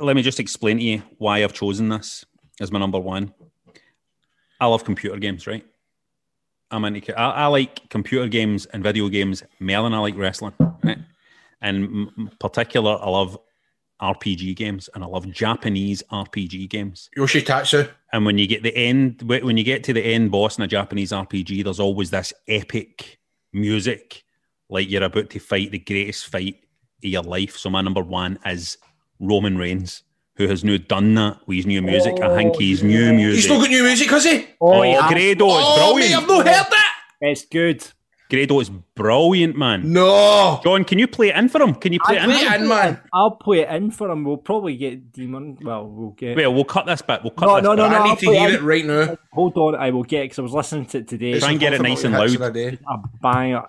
[SPEAKER 4] Let me just explain to you why I've chosen this as my number one. I love computer games, right? I'm into. I, I like computer games and video games more than I like wrestling, right? And m- m- particular, I love RPG games and I love Japanese RPG games.
[SPEAKER 2] Yoshitatsu.
[SPEAKER 4] And when you get the end, when you get to the end boss in a Japanese RPG, there's always this epic music, like you're about to fight the greatest fight of your life. So my number one is Roman Reigns, who has now done that with his new music. I think oh, his new music.
[SPEAKER 2] He's still got new music, has he?
[SPEAKER 4] Oh, oh
[SPEAKER 5] yeah.
[SPEAKER 4] Grado is
[SPEAKER 2] Oh,
[SPEAKER 4] brilliant.
[SPEAKER 2] mate, I've not heard that.
[SPEAKER 5] It's good.
[SPEAKER 4] Grado is brilliant, man.
[SPEAKER 2] No.
[SPEAKER 4] John, can you play it in for him? Can you play
[SPEAKER 5] I'll
[SPEAKER 4] it in? for him?
[SPEAKER 2] man.
[SPEAKER 5] I'll play it in for him. We'll probably get Demon. Well, we'll get.
[SPEAKER 4] Well, we'll cut this bit. We'll cut
[SPEAKER 5] no,
[SPEAKER 4] this
[SPEAKER 5] no, no,
[SPEAKER 4] bit.
[SPEAKER 5] no.
[SPEAKER 2] I
[SPEAKER 5] I'll
[SPEAKER 2] need to hear it right now.
[SPEAKER 5] Hold on, I will get because I was listening to it today.
[SPEAKER 4] Try and get it nice and loud.
[SPEAKER 2] of the day.
[SPEAKER 5] A banger.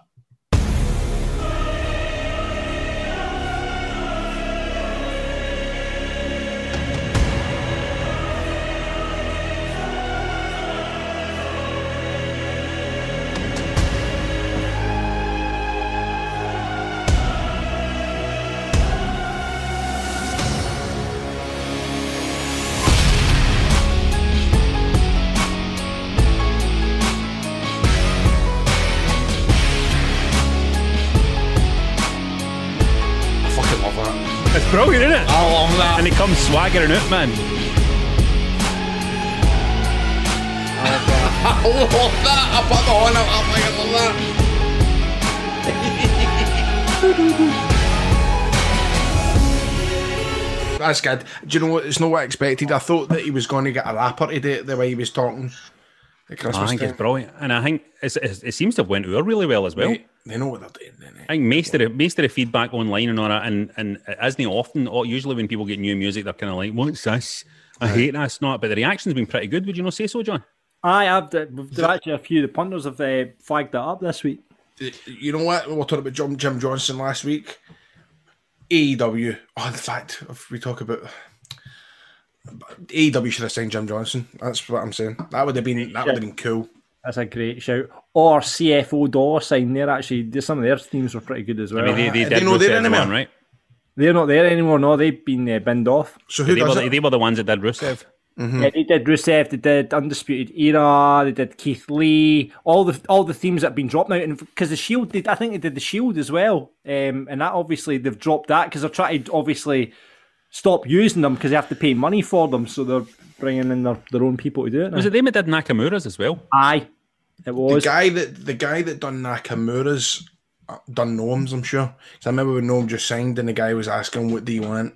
[SPEAKER 4] Swaggering out, man.
[SPEAKER 2] I love that. I put the horn out. I fucking love that. That's good. Do you know what? It's not what I expected. I thought that he was going to get a rapper today, the way he was talking. At Christmas
[SPEAKER 4] I think
[SPEAKER 2] time.
[SPEAKER 4] it's brilliant, and I think it's, it's, it seems to have went over really well as well.
[SPEAKER 2] Mate, they know what they're doing. Then,
[SPEAKER 4] I think most of the most of the feedback online and all that, and and it isn't often. Or usually when people get new music, they're kind of like, "What's this? I hate this." Not, but the reaction's been pretty good. Would you not say so, John?
[SPEAKER 5] I have. The, there actually a few the punters have uh, flagged that up this week.
[SPEAKER 2] You know what? We were talking about Jim, Jim Johnston last week. AEW. Oh, in fact, if we talk about AEW, should have signed Jim Johnston. That's what I'm saying. That would have been that would have been cool.
[SPEAKER 5] That's a great shout. Or CFO Dollar Sign. They're actually some of their themes were pretty good as well.
[SPEAKER 4] I mean, they, they
[SPEAKER 2] I
[SPEAKER 4] did
[SPEAKER 2] didn't know
[SPEAKER 4] Rusev
[SPEAKER 2] they're anymore.
[SPEAKER 4] right?
[SPEAKER 5] They're not there anymore. No, they've been uh, binned off.
[SPEAKER 2] So who
[SPEAKER 4] They were,
[SPEAKER 2] does
[SPEAKER 4] the,
[SPEAKER 2] it?
[SPEAKER 4] they were the ones that did Rusev.
[SPEAKER 5] Yeah, they did Rusev, they did Undisputed Era, they did Keith Lee, all the all the themes that have been dropped now, and because the Shield, did, I think they did the Shield as well, um, and that obviously they've dropped that because they're trying to obviously stop using them because they have to pay money for them, so they're bringing in their, their own people to do it. Now.
[SPEAKER 4] Was it them that did Nakamura's as well?
[SPEAKER 5] Aye, it
[SPEAKER 2] The guy that the guy that done Nakamura's uh, done Noam's, I'm sure. 'Cause I remember when Noam just signed and the guy was asking what do you want?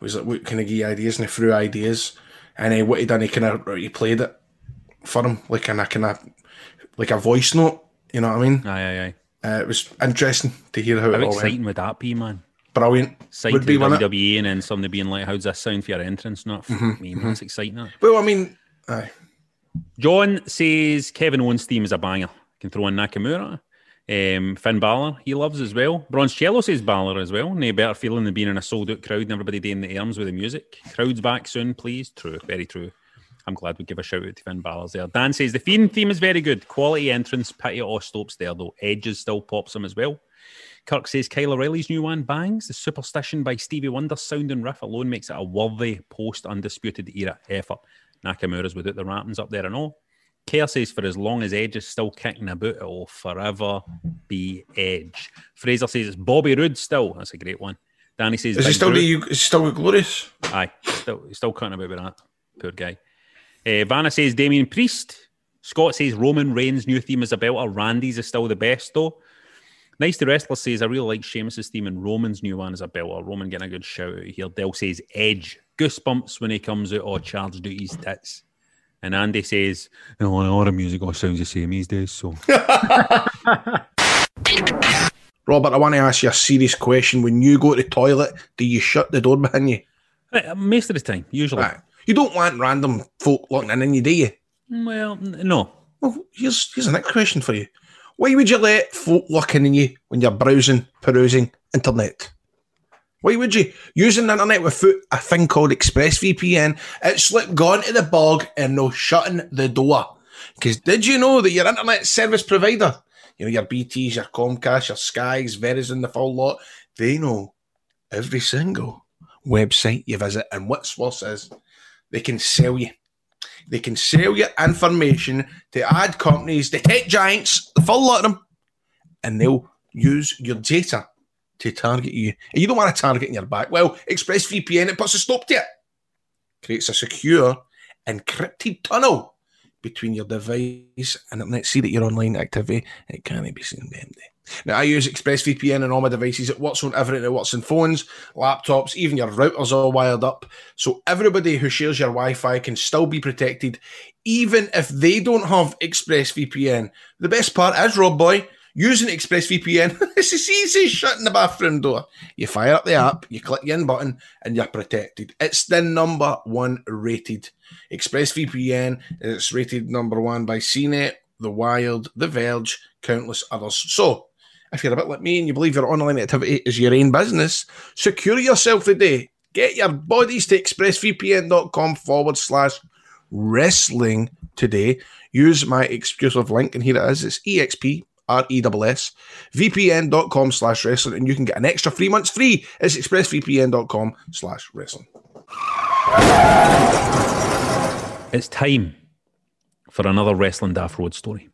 [SPEAKER 2] Was like what can I give you ideas and he threw ideas. And uh, what he done, he kind of he played it for him like in a kind of like a voice note. You know what I mean?
[SPEAKER 4] Aye, aye, aye.
[SPEAKER 2] Uh, it was interesting to hear how
[SPEAKER 4] How
[SPEAKER 2] it all
[SPEAKER 4] exciting
[SPEAKER 2] went.
[SPEAKER 4] would that be, man?
[SPEAKER 2] Brilliant.
[SPEAKER 4] Signed
[SPEAKER 2] Would
[SPEAKER 4] to
[SPEAKER 2] be
[SPEAKER 4] the
[SPEAKER 2] one. it?
[SPEAKER 4] WWE and then somebody being like, "How's this sound for your entrance?" Not fuck me, man. That's exciting. That.
[SPEAKER 2] Well, I mean, aye.
[SPEAKER 4] John says Kevin Owens' theme is a banger. Can throw in Nakamura. Um, Finn Balor, he loves as well. Bronzello says Balor as well. No better feeling than being in a sold out crowd and everybody doing the arms with the music. Crowd's back soon, please. True, very true. I'm glad we give a shout out to Finn Balor's there. Dan says the Fiend theme is very good. Quality entrance, pity stops there though. Edges still pops him as well. Kirk says Kyle O'Reilly's new one bangs. The superstition by Stevie Wonder sound and riff alone makes it a worthy post undisputed era effort. Nakamura's without the wrappings up there and all. Kerr says for as long as Edge is still kicking about, it will forever be Edge. Fraser says it's Bobby Roode still. That's a great one. Danny says
[SPEAKER 2] Is he still the, is still glorious?
[SPEAKER 4] Aye, still he's still cutting about with that. Poor guy. Uh, Vanna says Damien Priest. Scott says Roman Reigns' new theme is a belter. Randy's is still the best though. Nice the wrestler says I really like Sheamus's theme and Roman's new one is a belter. Roman getting a good shout out here. Dell says Edge. Goosebumps when he comes out or charged duties tits. And Andy says, oh, all the music all sounds the same these days, so
[SPEAKER 2] Robert, I want to ask you a serious question. When you go to the toilet, do you shut the door behind you?
[SPEAKER 4] Uh, most of the time, usually.
[SPEAKER 2] Right. You don't want random folk looking in on you, do you?
[SPEAKER 4] Well, no.
[SPEAKER 2] Well, here's here's the next question for you. Why would you let folk looking in on you when you're browsing, perusing internet? Why would you? Using the internet without a thing called ExpressVPN, it's like going to the bog and no shutting the door. Because did you know that your internet service provider, you know, your BTs, your Comcast, your Skies, Verizon, the full lot, they know every single website you visit. And what's worse is they can sell you. They can sell your information to ad companies, the tech giants, the full lot of them, and they'll use your data to target you. And you don't want to target in your back. Well, ExpressVPN, it puts a stop to it. Creates a secure, encrypted tunnel between your device and it internet. See that your online activity, it can't be seen by empty. Now, I use ExpressVPN on all my devices. It works on everything. It works on phones, laptops, even your router's all wired up. So everybody who shares your Wi-Fi can still be protected, even if they don't have ExpressVPN. The best part is, Rob Boy, using ExpressVPN, it's as easy as shutting the bathroom door. You fire up the app, you click the in button, and you're protected. It's the number one rated. ExpressVPN It's rated number one by CNET, The Wild, The Verge, countless others. So, if you're a bit like me and you believe your online activity is your own business, secure yourself today. Get your bodies to expressvpn.com forward slash wrestling today. Use my exclusive link, and here it is. It's EXP R-E-S-S, vpn.com slash wrestling, and you can get an extra three months free. It's expressvpn.com slash wrestling.
[SPEAKER 4] It's time for another Wrestling Daft Road story.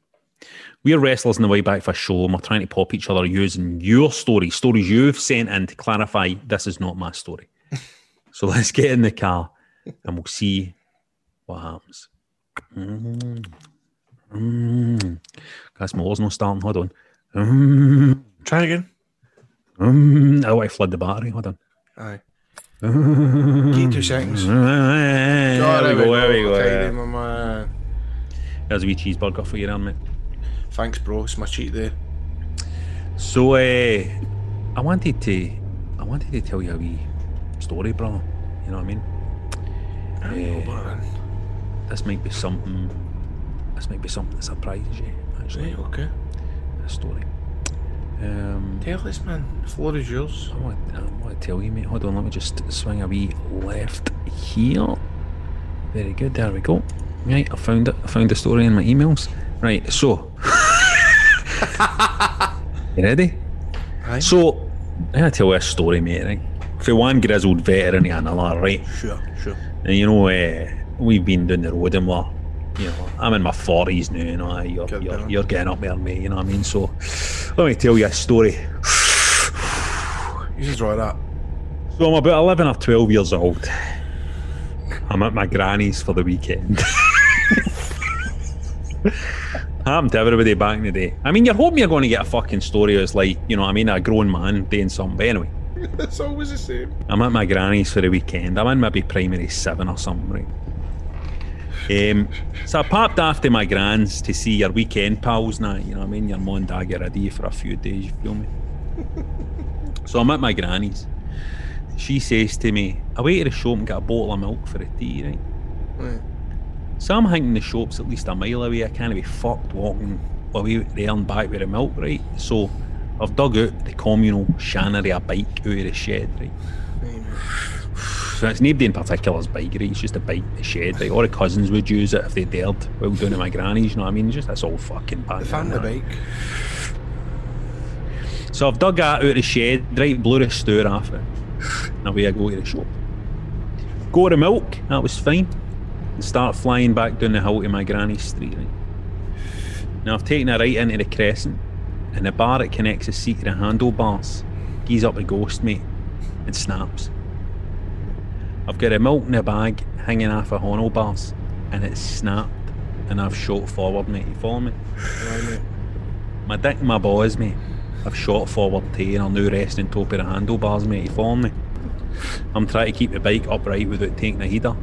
[SPEAKER 4] We're wrestlers on the way back for a show, and we're trying to pop each other using your stories, stories you've sent in to clarify this is not my story. so let's get in the car and we'll see what happens. Mm. Mm. That's my not starting. Hold on. Mm.
[SPEAKER 2] Try again.
[SPEAKER 4] Mm. I want to flood the battery. Hold on.
[SPEAKER 2] Aye. Give two seconds.
[SPEAKER 4] There we go. There we go.
[SPEAKER 2] Okay,
[SPEAKER 4] yeah.
[SPEAKER 2] my.
[SPEAKER 4] There's a wee cheeseburger for you, there, mate.
[SPEAKER 2] Thanks, bro. It's my cheat day.
[SPEAKER 4] So, uh, I wanted to, I wanted to tell you a wee story, brother. You know what I mean? Uh, this might be something. This might be something that surprises you. Actually,
[SPEAKER 2] Right, okay.
[SPEAKER 4] A story. Um,
[SPEAKER 2] Tell us, man. The floor is yours.
[SPEAKER 4] I want, I want to tell you, mate. Hold on, let me just swing a wee left here. Very good. There we go. Right, I found it. I found the story in my emails. Right, so. you ready? So, I gotta tell you a story, mate. Right? For one grizzled veteran to another, right?
[SPEAKER 2] Sure, sure.
[SPEAKER 4] And you know, uh, we've been down the road and we're, you know, I'm in my 40s now, you know, you're, you're, you're getting up there, mate, you know what I mean? So, let me tell you a story.
[SPEAKER 2] You just draw that.
[SPEAKER 4] So, I'm about 11 or 12 years old. I'm at my granny's for the weekend. Happened to everybody back in the day. I mean, you're hoping you're going to get a fucking story that's like, you know what I mean, a grown man doing something. But anyway,
[SPEAKER 2] it's always the same.
[SPEAKER 4] I'm at my granny's for the weekend. I'm in maybe primary seven or something, right? Um, so I popped after my grands to see your weekend pals now, you know what I mean? Your mum and dad get ready for a few days, you feel me? so I'm at my granny's. She says to me, I wait at the shop and get a bottle of milk for a tea, right?
[SPEAKER 2] Right.
[SPEAKER 4] So I'm thinking the shop's at least a mile away. I can't be fucked walking away there and back with the milk, right? So I've dug out the communal shannery a bike out of the shed, right? So it's nobody in particular's bike, right? It's just a bike, in the shed, right? All the cousins would use it if they dared while down at my granny's, you know what I mean? Just that's all fucking bad.
[SPEAKER 2] The family bike.
[SPEAKER 4] So I've dug that out of the shed, right? Blew the store off it. And away I go to the shop. Go to the milk, that was fine. And start flying back down the hill to my granny's street, right? Now I've taken a right into the crescent, and the bar that connects the seat to the handlebars gees up the ghost, mate, and snaps. I've got a milk in a bag hanging off of handlebars, and it's snapped, and I've shot forward, mate. You follow me? My dick and my balls, mate. I've shot forward to and are now resting top of the handlebars, mate. You follow me? I'm trying to keep the bike upright without taking a header.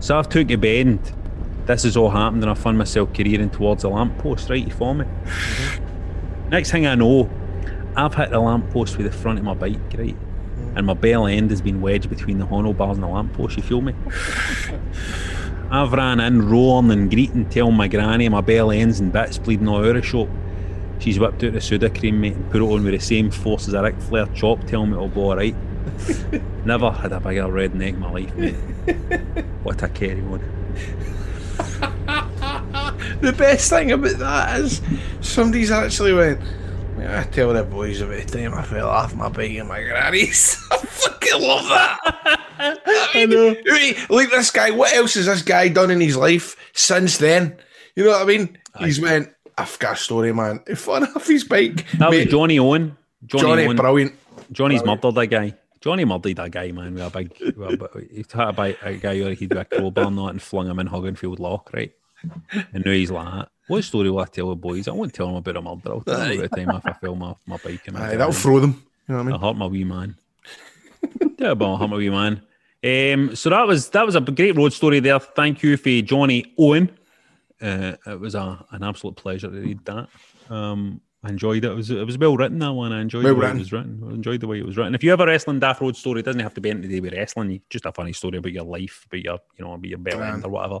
[SPEAKER 4] So I've took a bend. This has all happened and I found myself careering towards the lamppost, right? You follow me? Mm-hmm. Next thing I know, I've hit the lamppost with the front of my bike, right? And my bell end has been wedged between the handlebars and the lamppost, you feel me? I've ran in roaring and greeting, telling my granny my bell ends and bits bleeding all out of the shop. She's whipped out the Sudocrem, mate, and put it on with the same force as a Ric Flair chop, telling me it'll be alright. Never had a bigger red neck in my life, mate. what a carry on.
[SPEAKER 2] The best thing about that is somebody's actually went. "Yeah, I tell the boys the time I fell off my bike in my granny's. I fucking love that. I, mean, wait, Like this guy, what else has this guy done in his life since then? You know what I mean? He's went. I've got a story, man. He fell off his bike.
[SPEAKER 4] That was
[SPEAKER 2] Mate,
[SPEAKER 4] Johnny Owen. Johnny,
[SPEAKER 2] Johnny,
[SPEAKER 4] Owen.
[SPEAKER 2] brilliant.
[SPEAKER 4] Johnny's
[SPEAKER 2] Brilliant.
[SPEAKER 4] murdered that guy. Johnny murdered that guy, man. With a big, with a, he had a, a guy where he'd a crowbar and that and flung him in Hogganfield Loch, right? And now he's like, that. What story will I tell the boys? I won't tell them about a murder. I'll tell them about the time if I fell my, my bike. my
[SPEAKER 2] Aye, that'll throw them. You know what I mean?
[SPEAKER 4] I hurt my wee man. Terrible, hurt my wee man. Um, so that was that was a great road story there. Thank you for Johnny Owen. Uh, it was a, an absolute pleasure to read that. Um, I enjoyed it. It was it was well written that one. I enjoyed
[SPEAKER 2] Well
[SPEAKER 4] the way
[SPEAKER 2] written.
[SPEAKER 4] it was written. I enjoyed the way it was written. If you have a wrestling daft road story, it doesn't have to be anything to do with wrestling. Just a funny story about your life, about your you know about your bell end or whatever.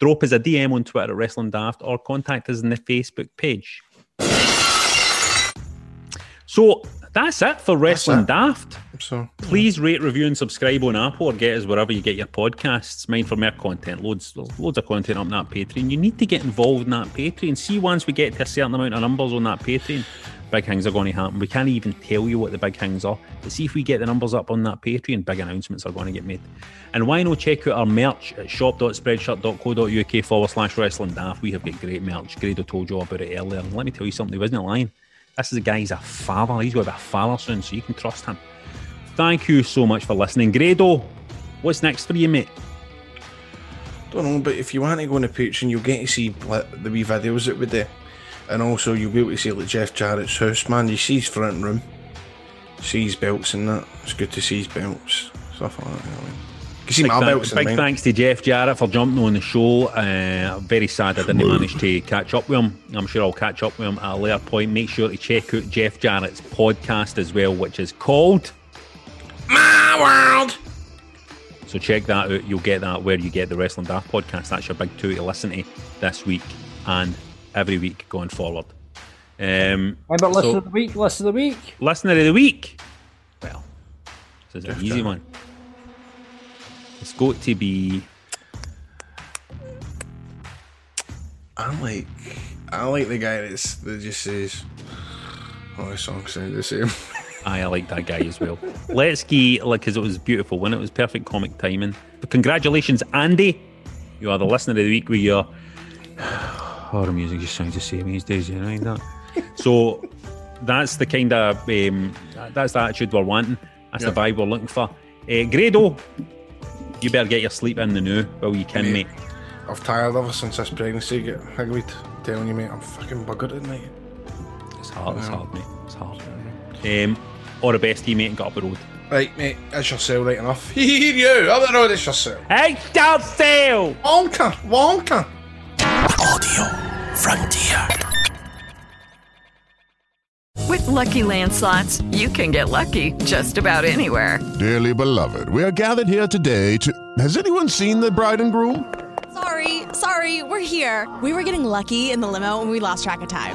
[SPEAKER 4] Drop us a DM on Twitter at Wrestling Daft or contact us in the Facebook page. So that's it for Wrestling
[SPEAKER 2] it.
[SPEAKER 4] Daft.
[SPEAKER 2] So
[SPEAKER 4] Please rate, review, and subscribe on Apple or get us wherever you get your podcasts. Mind for more content. Loads, loads of content up on that Patreon. You need to get involved in that Patreon. See, once we get to a certain amount of numbers on that Patreon, big things are going to happen. We can't even tell you what the big things are. But see if we get the numbers up on that Patreon, big announcements are going to get made. And why not check out our merch at shop.spreadshirt.co.uk forward slash wrestling daft. We have got great merch. Grado told you about it earlier. And let me tell you something, he wasn't lying. This is a guy, he's a father. He's going to be a father soon, so you can trust him. Thank you so much for listening. Grado, what's next for you, mate?
[SPEAKER 2] Don't know, but if you want to go on the Patreon, you'll get to see like, the wee videos that we do. And also, you'll be able to see like Jeff Jarrett's house, man. You see his front room, see his belts and that. It's good to see his belts, stuff like that. You know what I mean? You can see
[SPEAKER 4] Big,
[SPEAKER 2] my
[SPEAKER 4] thank- big thanks to Jeff Jarrett for jumping on the show. Uh, very sad I didn't manage to catch up with him. I'm sure I'll catch up with him at a later point. Make sure to check out Jeff Jarrett's podcast as well, which is called
[SPEAKER 2] My World.
[SPEAKER 4] So check that out. You'll get that where you get the Wrestling Daft podcast. That's your big two to listen to this week and every week going forward. Um,
[SPEAKER 5] How about listen
[SPEAKER 4] so-
[SPEAKER 5] of the week? Listen of the week.
[SPEAKER 4] listener of the week. Well, this is an easy one. It's got to be.
[SPEAKER 2] I like, I like the guy that's, that just says, "Oh, the song sounds the same."
[SPEAKER 4] Aye, I like that guy as well. Let's get like because it was beautiful when it was perfect comic timing. But congratulations, Andy. You are the listener of the week with your horror music just sounds the same these days, you know that. so that's the kind of um, that's the attitude we're wanting. That's
[SPEAKER 2] Yep.
[SPEAKER 4] the vibe we're looking for. Uh, Grado, you better get your sleep in the now while you can, mate.
[SPEAKER 2] Mate. I've tired ever since this pregnancy get higgled. Telling you, mate, I'm fucking buggered at night.
[SPEAKER 4] It's hard, it's
[SPEAKER 2] Yeah.
[SPEAKER 4] hard, mate. It's hard. Um, all a best to you, mate, and got up the road.
[SPEAKER 2] Right, mate, that's your cell right enough. Here you, up the road, it's your cell.
[SPEAKER 4] Hey, don't sell!
[SPEAKER 2] Wonka, wonka.
[SPEAKER 10] Audio Frontier.
[SPEAKER 13] With Lucky Land slots, you can get lucky just about anywhere.
[SPEAKER 14] Dearly beloved, we are gathered here today to. Has anyone seen the bride and groom?
[SPEAKER 15] Sorry, sorry, we're here. We were getting lucky in the limo and we lost track of time.